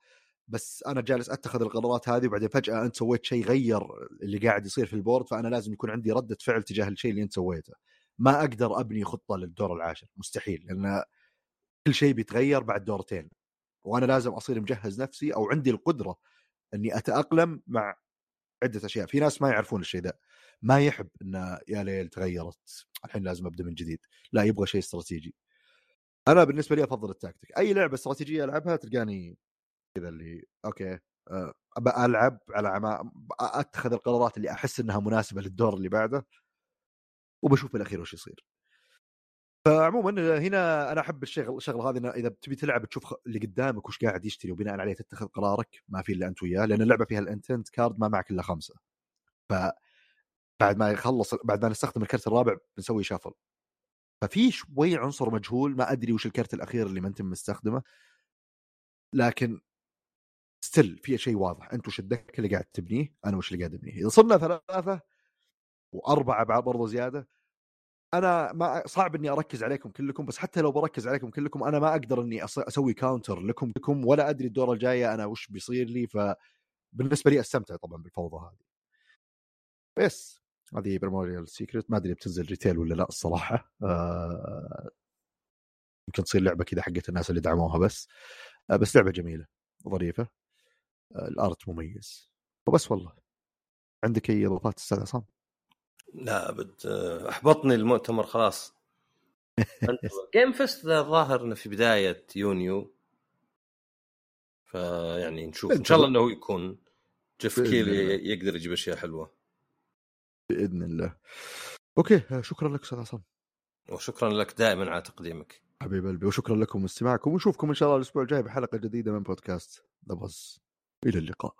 بس أنا جالس أتخذ القرارات هذه وبعدين فجأة أنت سويت شيء غير اللي قاعد يصير في ال board فأنا لازم يكون عندي ردة فعل تجاه الشيء اللي أنت سويته. ما أقدر أبني خطة للدور العاشر مستحيل لأن كل شيء بيتغير بعد دورتين. وأنا لازم أصير مجهز نفسي أو عندي القدرة إني أتأقلم مع عدة أشياء. في ناس ما يعرفون الشيء ذا ما يحب إنه يا ليل تغيرت الحين لازم أبدأ من جديد. لا يبغى شيء استراتيجي. أنا بالنسبة لي أفضل التاكتيك. أي لعبة استراتيجية ألعبها تلقاني كذا اللي okay آه، أبى ألعب على عما أتخذ القرارات اللي أحس إنها مناسبة للدور اللي بعده وبشوف بالأخير وش يصير. فعموما هنا أنا أحب الشغل الشغلة هذه إذا تبي تلعب تشوف اللي قدامك وش قاعد يشتري وبناء عليه تتخذ قرارك ما في إلا أنت وياه لأن اللعبة فيها الإنتنت كارد ما معك إلا خمسة. ف بعد ما يخلص بعد ما نستخدم الكرت الرابع بنسوي شافل. ففي شوي عنصر مجهول ما أدري وش الكرت الأخير اللي ما أنت مستخدمه. لكن still في شيء واضح أنت وش الـ deck اللي قاعد تبنيه أنا وش اللي قاعد أبنيه. إذا صرنا ثلاثة وأربعة بعد برضه زيادة أنا ما صعب إني أركز عليكم كلكم بس حتى لو بركز عليكم كلكم أنا ما أقدر إني أسوي counter لكم لكم ولا أدري الدوره الجاية أنا وش بيصير لي فبالنسبة لي أستمتع طبعا بالفوضى هذه. بس. هذه براموريال سيكريت ما أدري بتنزل retail ولا لا الصراحة. آه، يمكن تصير لعبة كذا حقت الناس اللي دعموها بس. آه، بس لعبة جميلة ظريفة. آه، الـ art مميز. وبس والله. عندك أي إضافات أستاذ عصام؟ لا أبد. آه، أحبطني المؤتمر خلاص. game fest ذا الظاهر إنه في بداية يونيو. فيعني نشوف. إن شاء الله إنه يكون. جيف كيلي. يقدر يجيب أشياء حلوة. بإذن الله. okay آه، شكرا لك أستاذ عصام. وشكرا لك دائما على تقديمك. حبيب قلبي وشكرا لكم استماعكم ونشوفكم إن شاء الله الأسبوع الجاي بحلقة جديدة من بودكاست ذا إلى اللقاء.